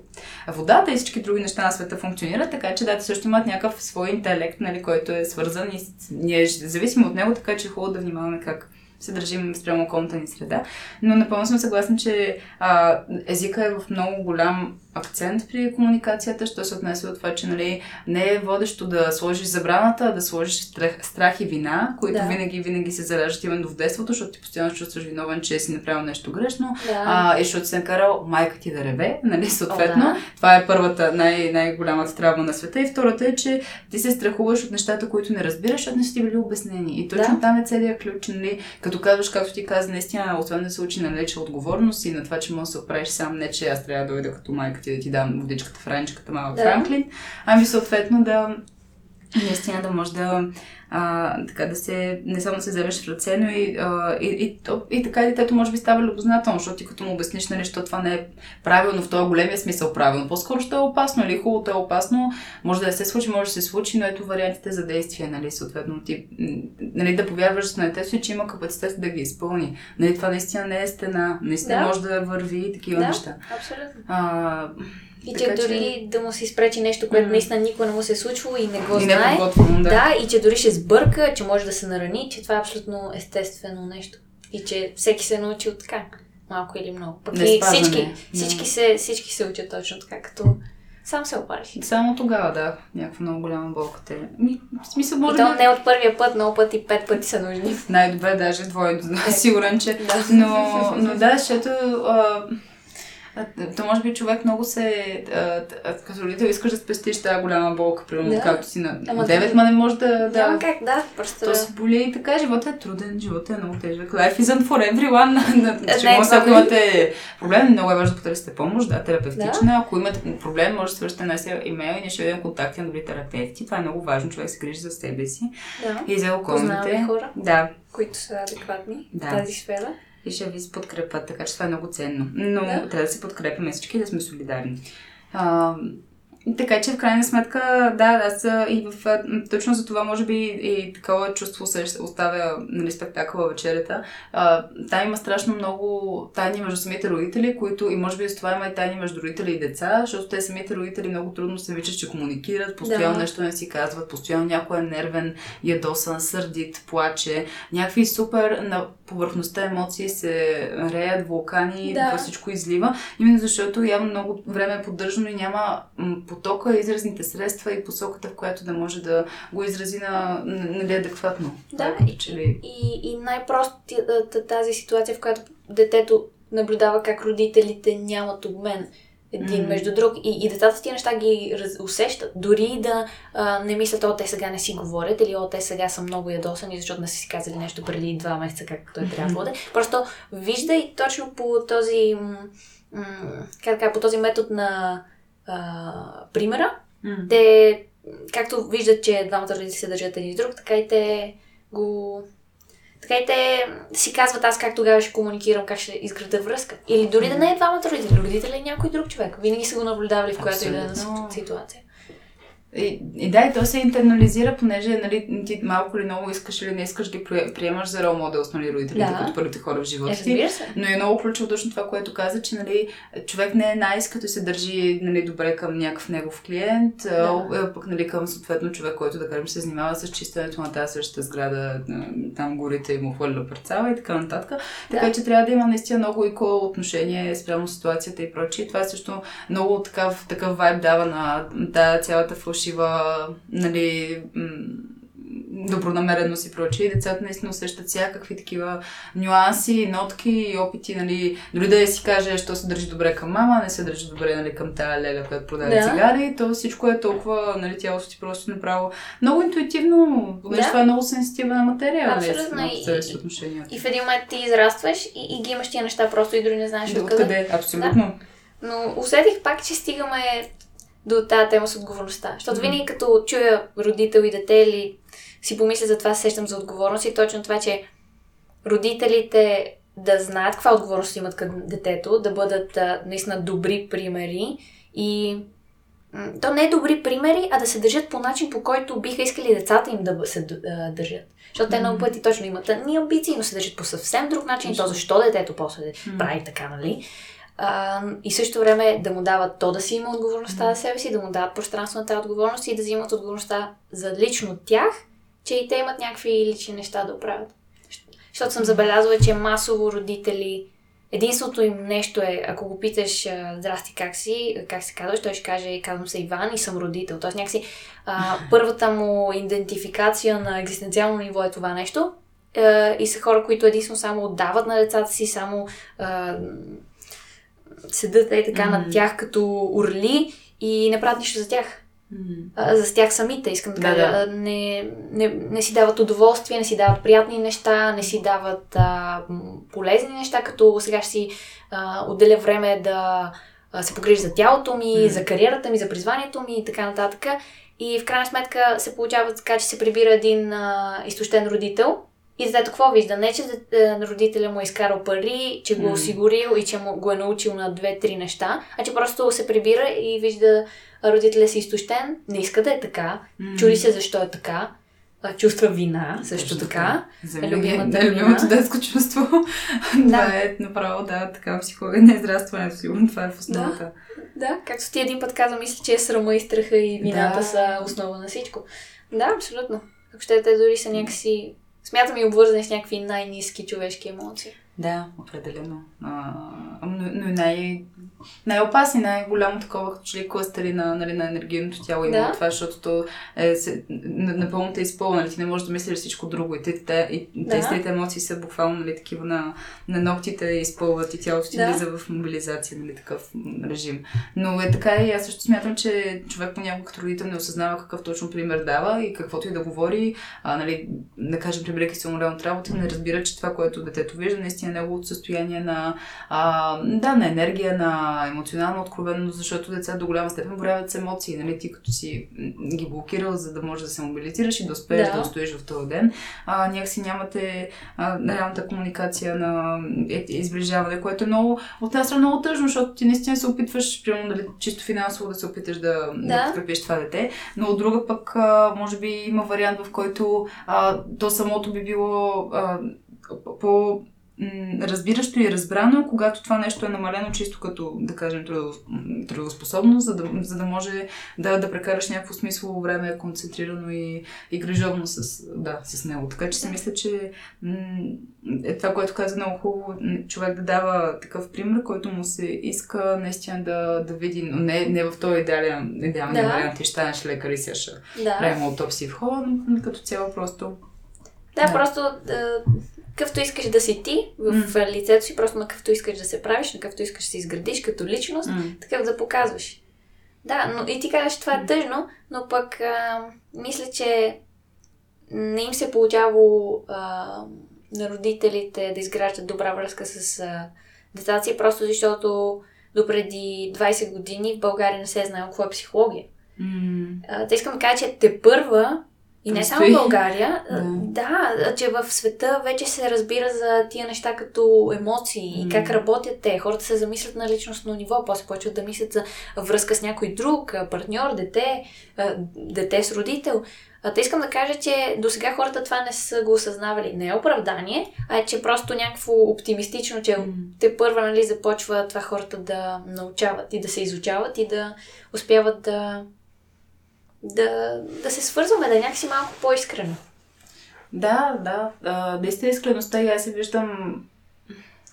водата и всички други неща на света функционират, така че да, те също имат някакъв свой интелект, нали, който е свързан и ние зависим от него, така че е хубаво да внимаваме как се държим спрямо околната ни среда. Но напълно съм съгласна, че а, езика е в много голям акцент при комуникацията, що се отнесе от това, че нали, не е водещо да сложиш забраната, а да сложиш страх, страх и вина, които
Да.
винаги, винаги се зараждат именно в детството, защото ти постоянно чувстваш виновен, че си направил нещо грешно,
Да.
а, и защото си накарал майка ти да реве, нали, съответно.
О, да.
Това е първата, най- най-голямата травма на света. И втората е, че ти се страхуваш от нещата, които не разбираш, защото не са ти били обяснени. И точно
Да.
там е целият ключ, нали, като казваш, както ти каза, наистина, освен да се учи на леча отговорност и на това, че можеш да се оправиш сам, не че аз трябва да дойда като майка ти да ти дам водичката в раничката малък
Да.
Франклин, ами съответно да наистина да може да а, така да се, не само се вземеш в ръце, но и, а, и, и, то- и, така и детето може би става любознателно, защото ти като му обясниш, нали, що това не е правилно в този големия смисъл правилно. По-скоро ще е опасно или хубаво, е опасно, може да се случи, може да се случи, но ето вариантите за действие, нали, съответно ти, нали, да повярваш на детето си, че има капацитет да ги изпълни. Нали, това наистина не е стена, наистина
Да.
може да върви и такива
Да.
неща.
Абсолютно.
А,
И че
Така че-
дори да му се изпречи нещо, което
М.
наистина никога не му се е случвало и не го
и не е
знае.
подготвено, да.
Да, и че дори ще сбърка, че може да се нарани, че това е абсолютно естествено нещо. И че всеки се е научил така, малко или много. Пък и
Неспазване.
всички,
Да.
всички, се, всички се учат точно така, като сам се опариш.
Само тогава, да, някаква много голяма болка те. Ми, в смисъл,
И
може
то
би
не от първия път, много пъти, пет пъти са нужни.
най-добре даже двойно, сигурен, че...
Да.
Но, но да, защото... А, то може би човек много се... Като родител искаш да спестиш тази голяма болка, примерно,
Да.
както си на
Ама
9,
това-
ма не може да...
Няма
да
как, да, просто...
то се боли и така, живота е труден, живота е много тежък. Life isn't for everyone.
Е,
може,
това
ако имате проблем, много е важно да потърсите помощ, да, терапевтична.
Да.
Ако имате проблем, може да свършите на имейл и ние ще видим контакти на добри терапевти. Това е много важно, човек се грижи за себе си
Да.
и за
Познаваме
околните.
хора,
Да,
които са адекватни
Да.
в тази сфера.
И ще ви подкрепят, така че това е много ценно. Но
Да.
трябва да се подкрепяме всички и да сме солидарни. А, така че в крайна сметка, да, аз и в, точно за това може би и такова чувство се оставя нали, спектакъла вечерята. А, там има страшно много тайни между самите родители, които и може би с това има и тайни между родители и деца, защото те самите родители много трудно се виждат, че комуникират, постоянно
Да.
нещо не си казват, постоянно някой е нервен, ядосан, сърдит, плаче, някакви супер на повърхността емоции се реят, вулкани,
Да.
всичко излива, именно защото явно много време е поддържано и няма потока, изразните средства и посоката, в която да може да го изрази на, нали, адекватно.
Да,
ли...
И, и най-просто тази ситуация, в която детето наблюдава как родителите нямат обмен един
Мгм.
между друг и, и децата с тия неща ги раз, усещат. Дори и да а, не мислят, о, те сега не си говорят или о, те сега са много ядосани, защото не са си казали нещо преди два месеца, както е трябвало да е. Просто виждай точно по този, м, м, как по този метод на а, примера,
М.
те, както виждат, че двамата родители се държат един с друг, така и те го... Така и те си казват аз как тогава ще комуникирам, как ще изграда връзка. Или дори да не е двамата родители, родители е някой друг човек. Винаги са го наблюдавали в която и да е ситуация.
И, и да, и то се интернализира, понеже нали, ти малко или много искаш или не искаш да ги прие- приемаш за рол модел с нали, родителите,
Да.
като първите хора в
Е,
живота ти.
разбира се.
Но е много ключово точно това, което каза, че нали, човек не е найс, като се държи нали, добре към някакъв негов клиент,
Да.
а, пък нали, към съответно човек, който да кажем се занимава с чистенето на тази същата сграда, там горите и му хвърля парцала и така нататък. Така че трябва да има наистина много ико отношение спрямо ситуацията и прочие. Това също много такъв, такъв вайб дава на тази цялата фалшива нали, м, добронамереност и прочие. И децата наистина усещат всякакви такива нюанси, нотки и опити, нали, дори да си каже, що се държи добре към мама, не се държи добре нали, към тая леля, която продава
Да.
цигари, то всичко е толкова, нали, тялото ти просто направо много интуитивно, понеже
Да.
това е много сенситивна материя, нали,
Абсолютно.
малко
И-. И в един момент ти израстваш и, и ги имаш тия неща просто и дори не знаеш откъде.
къде? Абсолютно.
Но усетих пак, че стигаме до тази тема с отговорността. Защото
Мгм.
винаги като чуя родител и дете или си помисля за това, се сещам за отговорност и точно това, че родителите да знаят каква отговорност имат към детето, да бъдат а, наистина добри примери и то не е добри примери, а да се държат по начин, по който биха искали децата им да се държат. Защото те много пъти точно имат ни амбиции, но се държат по съвсем друг начин. То защо детето после
М.
прави така, нали? А, и също време да му дават то да си има отговорността за себе си, да му дават пространство на тази отговорност и да взимат отговорността за лично тях, че и те имат някакви лични неща да оправят. Защото съм забелязала, че масово родители, единственото им нещо е, ако го питаш, здрасти, как си, как се казваш, той ще каже, казвам се Иван и съм родител. Тоест някакси а, първата му идентификация на екзистенциално ниво е това нещо. А, и са хора, които единствено само отдават на децата си, само а, седат и така
Мгм.
над тях като орли и не правят нищо за тях. А, за тях самите, искам да
Да,
кажа.
да.
А, Не, не, не си дават удоволствие, не си дават приятни неща, не си дават а, полезни неща, като сега ще си а, отделя време да се погрижа за тялото ми,
М.
за кариерата ми, за призванието ми и така нататък. И в крайна сметка се получава така, че се прибира един а, изтощен родител. И детето какво вижда? Не, че дете- родителя му е изкарал пари, че го е осигурил и че му го е научил на две-три неща, а че просто се прибира и вижда родителя си изтощен, не иска да е така,
М.
чуди се защо е така, чувства вина също така.
За
Е
мен
любимата
е любимото детско чувство. Това е направо, да, така психология на израстването. Сигурно това е в основата.
Да, както ти един път каза, мисля, че срама и страха и вината
Да.
са основа на всичко. Да, абсолютно. Ако ще те дори са някакси... Смятам и обвързани с някакви най-низки човешки емоции.
Да, определено. А, но, но най- най-опасни, най-голямо такова, като че ли кластери на, нали, на енергийното тяло има
Да.
това, защото то е, се, напълно те изпълва, нали, ти не можеш да мислиш всичко друго и те, те, и,
Да.
тези емоции са буквално нали, такива на, на ногтите изпълват и тялото ти
Да.
влиза в мобилизация, нали, такъв режим. Но е така и аз също смятам, че човек понякога като родител не осъзнава какъв точно пример дава и каквото и да говори, а, нали, да кажем, прибирайки се от работа, не разбира, че това, което детето вижда, наистина е неговото състояние на, а, да, на енергия, на а, емоционална откровенност, защото деца до голяма степен боравят с емоции, нали? Ти като си ги блокирал, за да можеш да се мобилизираш и да успееш да, да устоиш в този ден, а, някакси нямате а, реалната комуникация на е, изближаване, което е много, от тази страна много тъжно, защото ти наистина се опитваш, примерно, дали, чисто финансово да се опиташ да, да. да подкрепиш това дете, но от друга пък, а, може би има вариант, в който а, то самото би било а, по разбиращо и разбрано, когато това нещо е намалено чисто като, да кажем, трудоспособност, за да, за да може да, да прекараш някакво смислово време концентрирано и, и грижовно с, да, с него. Така че си мисля, че е това, което каза много хубаво, човек да дава такъв пример, който му се иска наистина да, да види, но не, не в този идеален, идеален да. вариант, ти ще станеш лекар и сега ще да. правим аутопсии в хола, но като цяло просто
да, да. просто да, какъвто искаш да си ти в mm. лицето си, просто на какъвто искаш да се правиш, на какъвто искаш да се изградиш като личност, mm. такъв да показваш. Да, но и ти казваш, това е тъжно, но пък а, мисля, че не им се получава а, на родителите да изграждат добра връзка с а, децата си, просто защото допреди 20 години в България не се е знаело какво е психология. Mm. А, те искам да кажа, че те първа и не само в България, да. да, че в света вече се разбира за тия неща като емоции mm. и как работят те. Хората се замислят на личностно ниво, после почват да мислят за връзка с някой друг, партньор, дете, дете с родител. А, те искам да кажа, че до сега хората това не са го осъзнавали. Не е оправдание, а е, че просто някакво оптимистично, че mm. те първа нали, започва това хората да научават и да се изучават и да успяват да да, да се свързваме, да е някакси малко по-искрено.
Да, да. А, наистина искреността и аз се виждам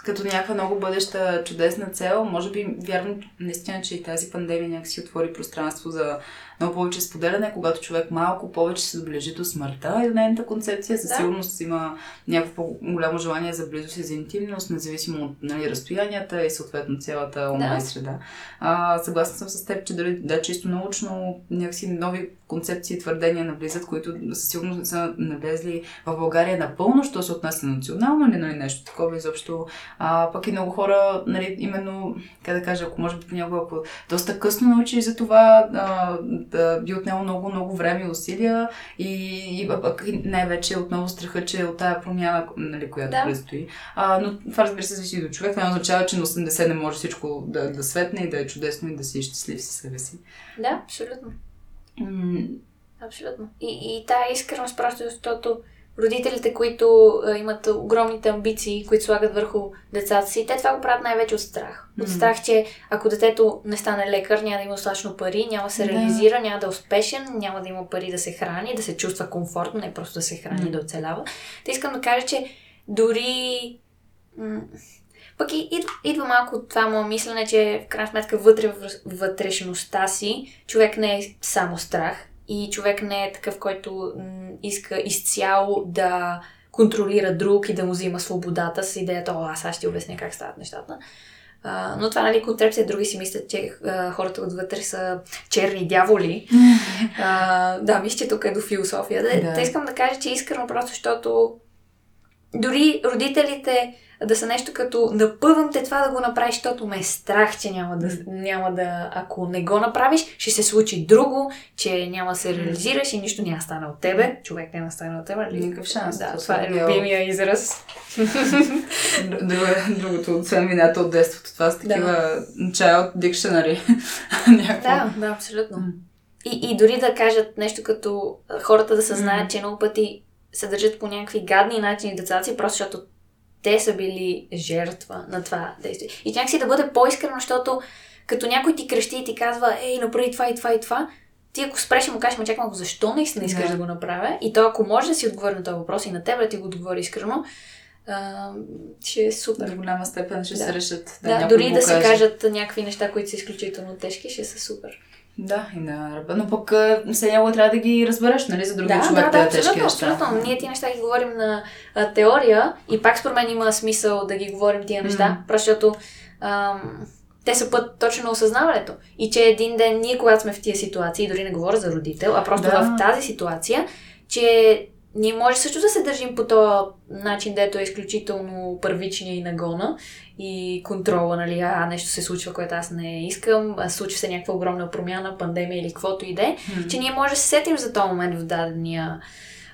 като някаква много бъдеща чудесна цел. Може би вярвам наистина, че и тази пандемия някакси отвори пространство за много повече споделяне, когато човек малко повече се доближи до смъртта и до нейната концепция. Със да. сигурност има някакво голямо желание за близост и за интимност, независимо от нали, разстоянията и съответно цялата онлайн да. среда. А, съгласна съм с теб, че дали да, чисто научно някакси нови концепции и твърдения навлизат, които със сигурност са навлезли в България напълно, що се отнася национално или нали, нещо такова изобщо. А, пък и много хора, нали, именно, как да кажа, ако може би понякога, ако доста късно научиш за това, а, да би отнело много, много време и усилия и, и пък най-вече отново страха, че от тая промяна, нали, която да. предстои. А, но това разбира се зависи до човек. Това не означава, че на 80 не може всичко да, да светне и да е чудесно и да си щастлив със себе си.
Да, абсолютно. М- абсолютно. И, и тая искреност просто защото родителите, които а, имат огромните амбиции, които слагат върху децата си, те това го правят най-вече от страх. От mm-hmm. страх, че ако детето не стане лекар, няма да има достатъчно пари, няма да се реализира, няма да е успешен, няма да има пари да се храни, да се чувства комфортно, не просто да се храни, mm-hmm. да оцелява. Те искам да кажа, че дори... М- пък и, идва, малко от това му мислене, че в крайна сметка вътре в вътрешността си човек не е само страх, и човек не е такъв, който иска изцяло да контролира друг и да му взима свободата с идеята, о, аз ще ти обясня как стават нещата. А, но това, нали, концепция, други си мислят, че а, хората отвътре са черни дяволи. а, да, мисля, че тук е до философия. Да. да. Те искам да кажа, че искрено просто, защото дори родителите да са нещо като напъвам те това да го направиш, защото ме е страх, че няма да, няма да, ако не го направиш, ще се случи друго, че няма да се реализираш и нищо няма стане от тебе. Човек няма стане от тебе.
Нали? Никакъв шанс.
Да, това е любимия израз.
Другото от семината от детството. Това са такива да. child dictionary.
да, да, абсолютно. И, и дори да кажат нещо като хората да съзнаят, mm. че много пъти се държат по някакви гадни начини децата си, просто защото те са били жертва на това действие. И някакси да бъде по-искрено, защото като някой ти крещи и ти казва, ей, направи това и това и това, ти ако спреш и му кажеш, ма чакай малко, защо наистина искаш да. да го направя? И то ако може да си отговори на този въпрос и на теб да ти го отговори искрено, а, ще е супер.
До голяма степен ще
да.
се решат.
Да, да дори да се кажат някакви неща, които са изключително тежки, ще са супер.
Да, и на ръба, но пък все няма трябва да ги разбереш, нали, за другия
да,
човек
да, да,
тежки
абсолютно, абсолютно. Ние тия неща ги говорим на а, теория и пак според мен има смисъл да ги говорим тия неща, mm. просто защото ам, те са път точно на осъзнаването. И че един ден ние, когато сме в тия ситуации, дори не говоря за родител, а просто да. в тази ситуация, че ние може също да се държим по този начин, дето е изключително първичния и нагона и контрола, нали, а нещо се случва, което аз не искам, а случва се някаква огромна промяна, пандемия или каквото и да е, че ние може да се сетим за този момент в дадения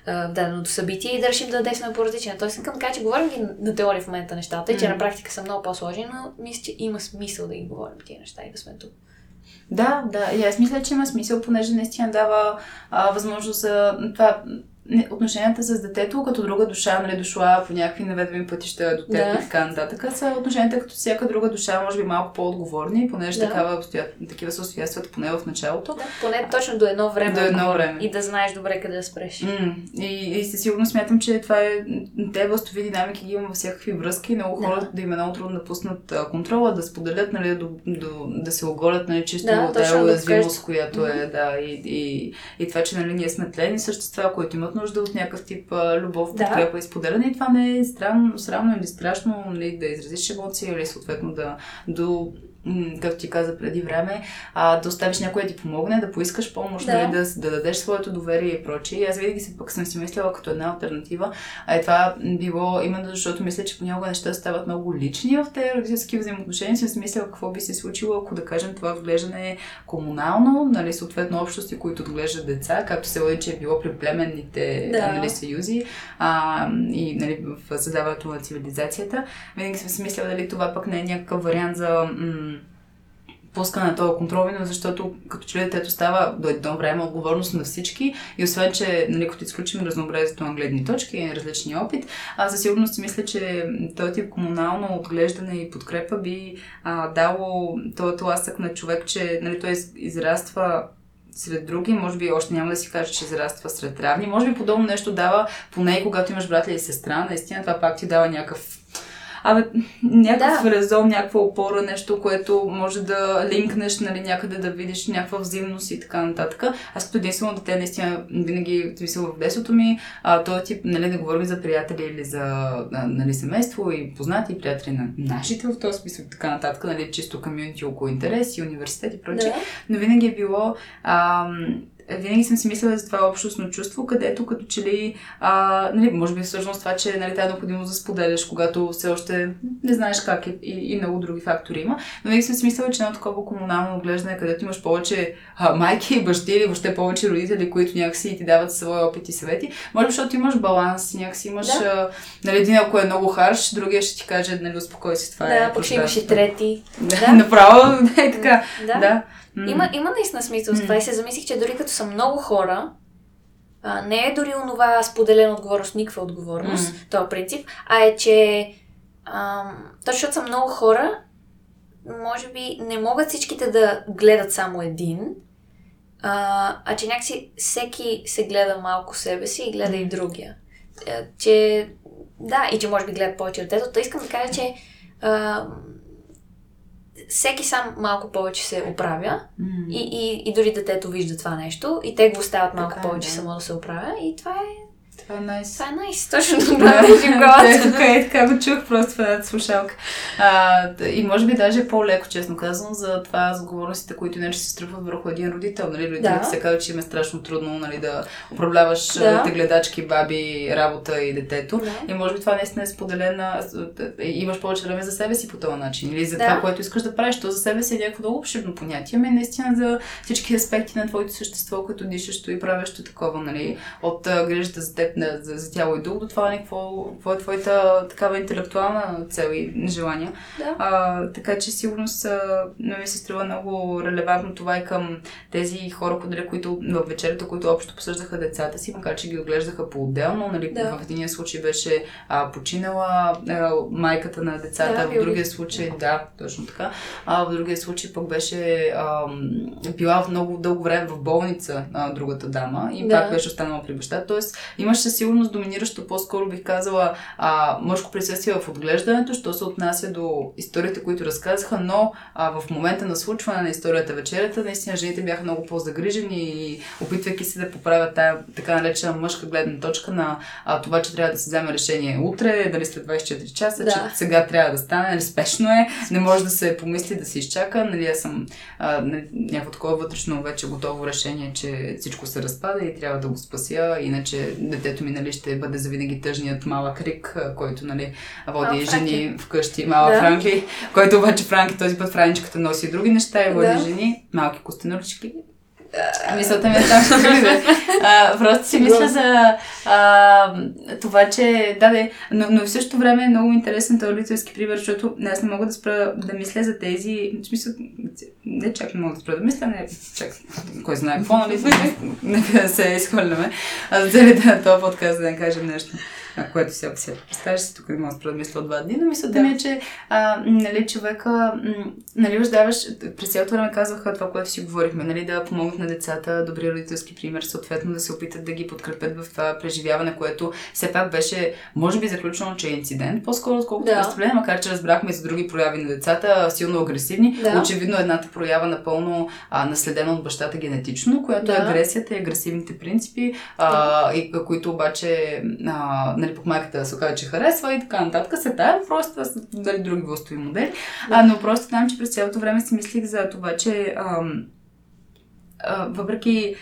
в даденото събитие и да решим да действаме по различен. Тоест, да кажа, че говорим ги на теория в момента нещата и че на практика са много по-сложни, но мисля, че има смисъл да ги говорим тия неща и да сме тук.
Да, да. И аз мисля, че има смисъл, понеже наистина дава а, възможност за това отношенията с детето като друга душа, нали, дошла по някакви неведоми пътища до теб
Да.
и така нататък, са отношенията като всяка друга душа, може би малко по-отговорни, понеже
Да.
такава, обстоят- такива се обстоятелствата поне в началото.
Да, поне точно до едно време.
До едно време.
И да знаеш добре къде да спреш.
М, И, и със сигурност смятам, че това е. Те властови динамики ги има във всякакви връзки. Много
Да.
хора да им е много трудно да пуснат контрола, да споделят, нали, до, до, да се оголят, нали, чисто
Да,
да, тая
да
уязвимост,
покажеш.
която е, да, и, и, и това, че нали, ние сме тлени същества, които имат нужда от някакъв тип любов,
Да.
подкрепа и споделяне. И това не е странно, срамно или страшно, нали, да изразиш емоции или съответно да до както ти каза преди време, а, да оставиш някой да ти помогне, да поискаш помощ,
Да.
нали, да, да дадеш своето доверие и прочее. И аз винаги си пък съм си мислила като една альтернатива. А е това било именно защото мисля, че понякога неща стават много лични в тези родителски взаимоотношения. Съм си мислила какво би се случило, ако да кажем това отглеждане е комунално, нали, съответно общности, които отглеждат деца, както се води, че е било при племенните
Да.
нали, съюзи а, и нали, в създаването на цивилизацията. Винаги съм си мислила дали това пък не е някакъв вариант за м- пускане на този контрол, защото като че ли детето става до едно време отговорност на всички и освен, че нали, като изключим разнообразието на гледни точки и различни опит, аз със сигурност си мисля, че този тип комунално отглеждане и подкрепа би а, дало този тласък на човек, че нали, той из- израства сред други, може би още няма да си кажа, че израства сред равни. Може би подобно нещо дава, поне и когато имаш брат или сестра, наистина това пак ти дава някакъв Абе, някакъв
Да.
резон, някаква опора, нещо, което може да линкнеш, нали, някъде да видиш някаква взаимност и така нататък. Аз като единствено дете, наистина, винаги, в смисъл в детството ми, а, този тип, нали, не говорим за приятели или за нали, семейство и познати и приятели на нашите в този смисъл и така нататък, нали, чисто комьюнити около интереси, университет и прочее.
Да.
Но винаги е било. Ам, винаги съм си мислила за това общностно чувство, където като че ли, а, нали, може би всъщност това, че нали, тази необходимост да споделяш, когато все още не знаеш как е и, и много други фактори има. Но винаги съм си мислила, че едно такова комунално отглеждане, където имаш повече а, майки и бащи или въобще повече родители, които някакси ти дават своя опит и съвети, може би защото имаш баланс, някакси имаш,
Да.
а, нали, един ако е много харш, другия ще ти каже, нали, успокой се, това е.
Да, пък ще имаш и трети.
Да, направо, да, е така.
Да.
да. М.
Има, има наистина смисъл с това и се замислих, че дори като са много хора, а, не е дори онова споделена отговорност, никаква отговорност,
М.
този принцип, а е, че ам, точно защото са много хора, може би не могат всичките да гледат само един, а, а че някакси всеки се гледа малко себе си и гледа и другия. Е, че да, и че може би гледат повече детето. То искам да кажа, че а, всеки сам малко повече се оправя
М.
и, и, и дори детето вижда това нещо и те го оставят малко
Така е,
повече
да.
само да се оправя и това е,
Това е найс.
това е найс. Точно това е в главата.
Тук е така го чух просто в едната слушалка. А, и може би даже е по-леко, честно казвам, за това за отговорностите, които иначе се струпват върху един родител. Нали? Родителите
Да.
се казва, че им е страшно трудно нали, да управляваш
Да.
да. те гледачки, баби, работа и детето.
Да.
И може би това наистина е споделена, имаш повече време за себе си по този начин. Или за
Да.
това, което искаш да правиш. То за себе си е някакво много обширно понятие, ами наистина за всички аспекти на твоето същество, като дишащо и правещо такова, нали? От грижата за теб, на, за, за тяло и дух, до това нали, какво, какво е твоята такава интелектуална цел и желания.
Да.
А, така че сигурно са, но ми се струва много релевантно това и към тези хора, нали, които в вечерята, които общо посъждаха децата си, макар че ги отглеждаха по-отделно. Нали,
Да.
В един случай беше а, починала а, майката на децата,
Да,
в другия случай, да, точно така. А в другия случай пък беше а, била в много дълго време в болница а, другата дама и
Да.
пак беше останала при баща. Тоест имаше със сигурност доминиращо, по-скоро бих казала, а, мъжко присъствие в отглеждането, що се отнася до историите, които разказаха, но а, в момента на случване на историята вечерята, наистина жените бяха много по-загрижени и опитвайки се да поправят тая така наречена мъжка гледна точка на а, това, че трябва да се вземе решение утре, дали след 24 часа,
Да.
че сега трябва да стане, нали, спешно е, не може да се помисли да се изчака, нали, аз съм а, нали, някакво такова вътрешно вече готово решение, че всичко се разпада и трябва да го спася, иначе детето детето ми нали, ще бъде завинаги тъжният малък Рик, който нали, води
Малък
жени вкъщи. Малък
Да.
Франки, който обаче Франки този път Франичката носи други неща и води
Да.
жени. Малки костенурчики. Мисълта ми е там ще дойде. А, Просто си мисля за а, това, че да, да, но, но в същото време е много интересен този родителски пример, защото аз не мога да спра да мисля за тези, в смисъл, не чак не мога да спра да мисля, не чак, кой знае какво, нали, нека да се изхвърляме, а за целите на този подкаст да не кажем нещо, а, което си си представяш си, тук не мога да спра да мисля от два дни, но мисълта
Да.
ми е, че а, нали, човека, нали, рождаваш, през цялото време казваха това, което си говорихме, нали, да помогнат на децата, добри родителски пример, съответно да се опитат да ги подкрепят в това преживяване, което все пак беше, може би, заключено, че е инцидент, по-скоро, отколкото
Да.
престъпление, макар че разбрахме и за други прояви на децата, силно агресивни.
Да.
Очевидно едната проява напълно а, наследена от бащата генетично, която е
Да.
агресията и агресивните принципи, а, и, които обаче а, нали, пък майката се оказа, че харесва и така нататък. Се тая просто това са дали други властови модели. А, но просто там, че през цялото време си мислих за това, че ам, а, въпреки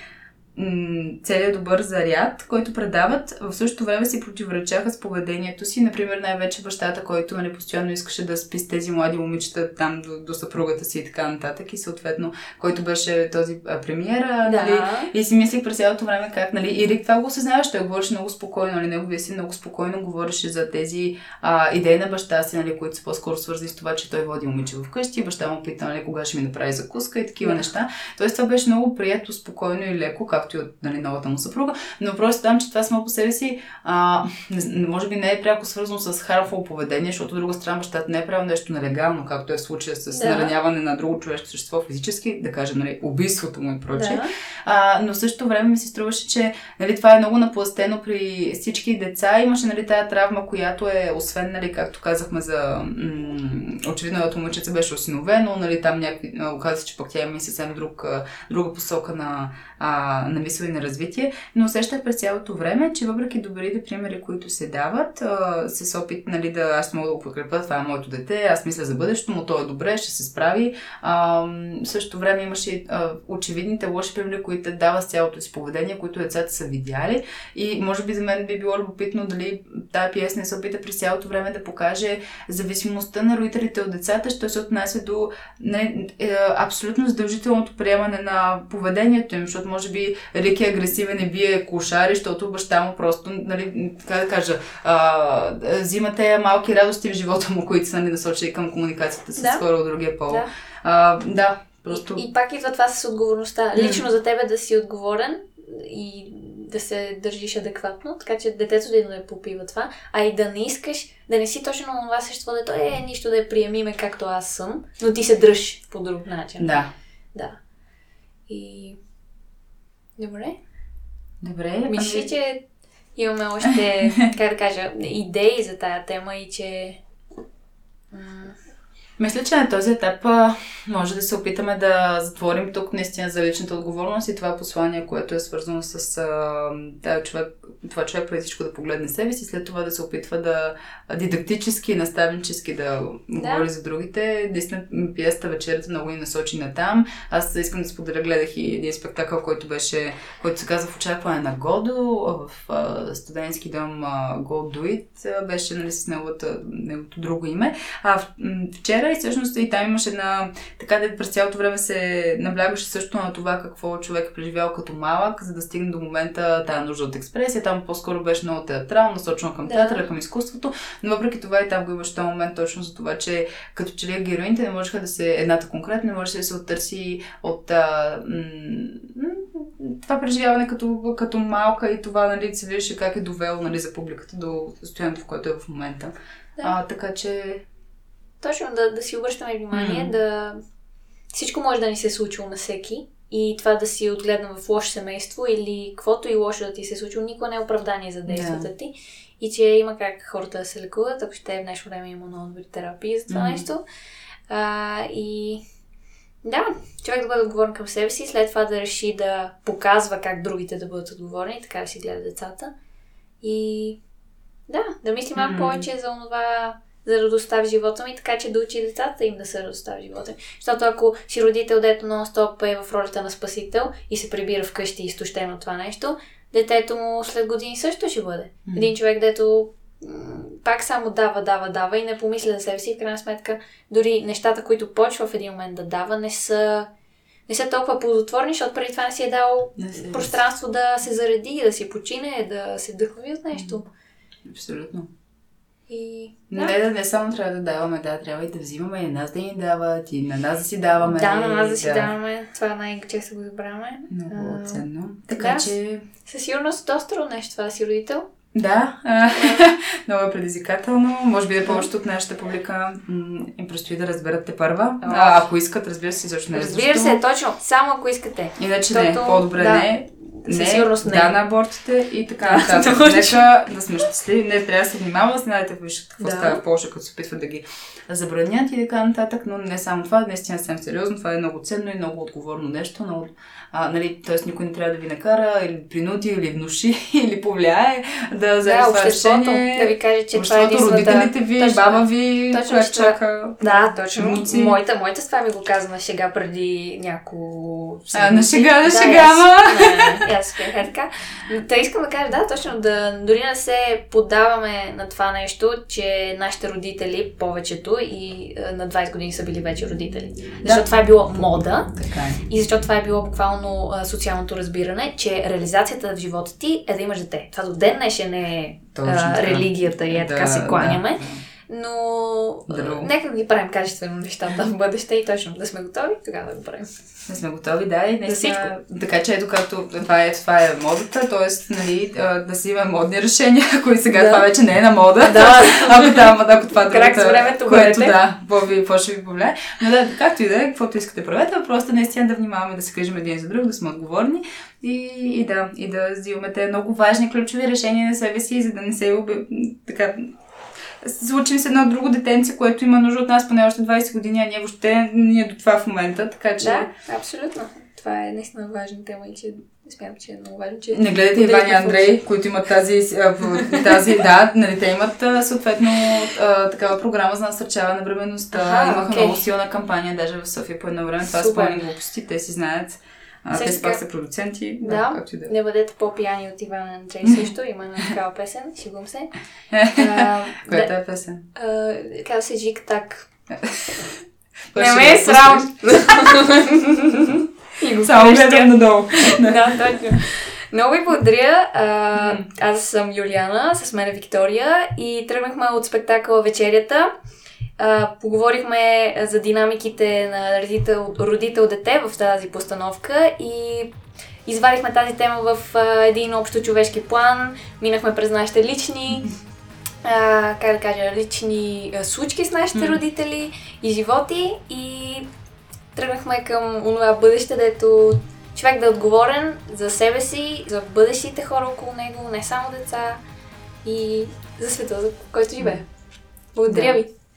м, целият добър заряд, който предават, в същото време си противоречаха с поведението си. Например, най-вече бащата, който нали, постоянно искаше да спи с тези млади момичета там до, до съпругата си и така нататък. И съответно, който беше този а, премиера, нали,
Да.
и си мислих през цялото време как, нали, и Рик това го осъзнаваше, той говореше много спокойно, нали, неговия си много спокойно говореше за тези а, идеи на баща си, нали, които са по-скоро свързани с това, че той води момиче вкъщи, баща му пита, нали, кога ще ми направи закуска и такива
Да.
неща. Тоест това беше много прието, спокойно и леко, както и от нали, новата му съпруга, но просто там, че това само по себе си, а, не, може би не е пряко свързано с харфово поведение, защото от друга страна бащата не е правил нещо нелегално, както е в случая с
Да.
нараняване на друго човешко същество физически, да кажем, нали, убийството му и прочее.
Да.
А, но в същото време ми се струваше, че нали, това е много напластено при всички деца. Имаше нали, тая травма, която е, освен, нали, както казахме за... М- очевидно, едното момичеце беше осиновено, нали, там някакви... Оказа се, че пък тя има и съвсем друг, друга посока на, а, на мисъл и на развитие. Но усещах през цялото време, че въпреки добрите примери, които се дават, а, с опит нали, да аз мога да го подкрепя, това е моето дете, аз мисля за бъдещето му, то е добре, ще се справи. А, в същото време имаше очевидните лоши примери, които дава с цялото си поведение, които децата са видяли. И може би за мен би било любопитно дали тая пиеса не се опита през цялото време да покаже зависимостта на родителите от децата, що се отнася до не, е, абсолютно задължителното приемане на поведението им, защото може би Рик е агресивен и бие кошари, защото баща му просто, нали, как да кажа, а, взима тези малки радости в живота му, които са нали, насочени към комуникацията с
Да.
хора от другия пол.
Да.
А, да, просто...
И, и пак идва това с отговорността. Лично за тебе да си отговорен и да се държиш адекватно, така че детето да не попива това, а и да не искаш, да не си точно на това същество, дето е нищо да я приемиме както аз съм, но ти се дръж по друг начин.
Да.
Да. И... Добре.
Добре.
Мисля,
ами-
че имаме още, как да кажа, идеи за тая тема и че... м,
Мисля, че на този етап а, може да се опитаме да затворим тук наистина за личната отговорност и това послание, което е свързано с а, да, човек, това човек преди всичко да погледне себе си, след това да се опитва да дидактически наставнически да,
Да.
говори за другите. Наистина м, пиесата вечерята много ни насочи на там. Аз искам да споделя, гледах и един спектакъл, който беше, който се казва в очакване на Годо, в а, студентски дом а, Go Do It, беше нали, с неговото друго име. А в- м, вчера и всъщност и там имаше на... Така да през цялото време се наблягаше също на това какво човек е преживял като малък, за да стигне до момента тая нужда от експресия. Там по-скоро беше много театрално, насочено към
Да.
театъра, към изкуството, но въпреки това и там го имаше този момент точно за това, че като че ли героините не можеха да се... Едната конкретно не можеше да се оттърси от а, м- това преживяване като, като малка и това, нали, се виждаше как е довело нали, за публиката до състоянието, в което е в момента.
Да.
А, така че
Точно, да, да си обръщаме внимание,
М.
да... Всичко може да ни се е случило на всеки и това да си отгледан в лошо семейство или каквото и лошо да ти се е случило, никога не е оправдание за действията
Да.
ти. И че има как хората да се лекуват, ако ще е в днешно време има много добри терапии за това
Мгм.
нещо. А, и да, човек да бъде отговорен към себе си, след това да реши да показва как другите да бъдат отговорни, така да си гледа децата. И да, да мисли малко
Мгм.
повече за онова, за радостта в живота ми, така че да учи децата им да са радостта в живота ми. Защото ако си родител, дето нон-стоп е в ролята на спасител и се прибира вкъщи изтощен от това нещо, детето му след години също ще бъде. Един човек, дето м, пак само дава, дава, дава и не помисля за себе си. В крайна сметка, дори нещата, които почва в един момент да дава, не са, не са толкова плодотворни, защото преди това не си е дал
Не се-
пространство да се зареди, да си почине, да се вдъхнови от нещо.
Абсолютно.
И
Не, да, не само трябва да даваме, да, трябва и да взимаме и на нас да ни дават, и на нас да си даваме.
да, на нас да си даваме. Това най-често го забравяме.
Много
А,
ценно. Така
да.
че,
Със сигурност доста трудно нещо това да си родител.
да, много е предизвикателно. Може би да повечето от нашата публика им предстои да разберат те първа. А, ако искат, разбира се, защо не е
Разбира се, точно. Само ако искате.
Иначе не, по-добре
да.
не.
Със сигурност не.
да на абортите и така нататък. Нека да сме щастливи, не трябва да се внимава, знаете вижте какво
Да.
става в Польша, като се опитват да ги забранят и така нататък, но не само това, наистина съвсем сериозно, това е много ценно и много отговорно нещо, много, а, нали, т.е. никой не трябва да ви накара или принуди, или внуши, или повлияе да вземе
Да,
това решение.
да ви каже, че това е единствената...
родителите ви,
Точно.
баба ви,
Точно,
която чака.
Да, точно.
внуци.
Моята, моята с това ми го каза на шега преди няколко
А, на шега, на
да,
шега, ама.
Аз бях е така. Но Та искам да кажа, да, точно, да дори не се поддаваме на това нещо, че нашите родители, повечето и е, на 20 години са били вече родители. Защото това е било мода
Така е.
и защото това е било буквално а, социалното разбиране, че реализацията в живота ти е да имаш дете. Това до ден днешен е
Точно
а,
така.
религията и е така
Да,
се кланяме.
да.
Но
Друго.
нека да ги правим качествено нещата в бъдеще и точно да сме готови, тогава да го правим.
Не сме готови, да, и наистина.
всичко.
Така че ето както това е, това е модата, т.е. Нали, да си има модни решения, които сега
Да.
това вече не е на мода.
Да.
ако, да, ако това
Крак с
другата,
времето
което
бъдете.
да, какво ще ви повлияе. Но да, както и да е, каквото искате правете, просто наистина да внимаваме да се грижим един за друг, да сме отговорни и, и да, и да взимаме те много важни ключови решения на себе си, за да не се уби, така, случим с едно друго детенце, което има нужда от нас поне още 20 години, а ние въобще не е до това в момента, така че...
Да, абсолютно. Това е наистина важна тема и че смятам, че е много важно, че...
Не гледайте Иван и Андрей, които имат тази, тази да, нали, те имат съответно такава програма за насърчаване на бременността.
Аха,
Имаха
окей.
много силна кампания, даже в София по едно време. Това пълни глупости, те си знаят. А,
Също
те пак са продуценти. Да,
Да,
както да е.
не бъдете по-пияни от Иван Андрей също. Има една такава песен, шегувам се. А,
Която
да,
е песен?
казва се Жик Так. Не ме е срам. И го
Само гледам надолу.
Да, точно. Много ви благодаря. А, аз съм Юлиана, с мен е Виктория и тръгнахме от спектакъла Вечерята. А, поговорихме за динамиките на родител, родител-дете в тази постановка и извадихме тази тема в а, един общо човешки план. Минахме през нашите лични а, как да кажа, лични а, случки с нашите родители и животи и тръгнахме към онова бъдеще, дето човек да е отговорен за себе си, за бъдещите хора около него, не само деца и за света, за който живее. Благодаря
Да.
ви!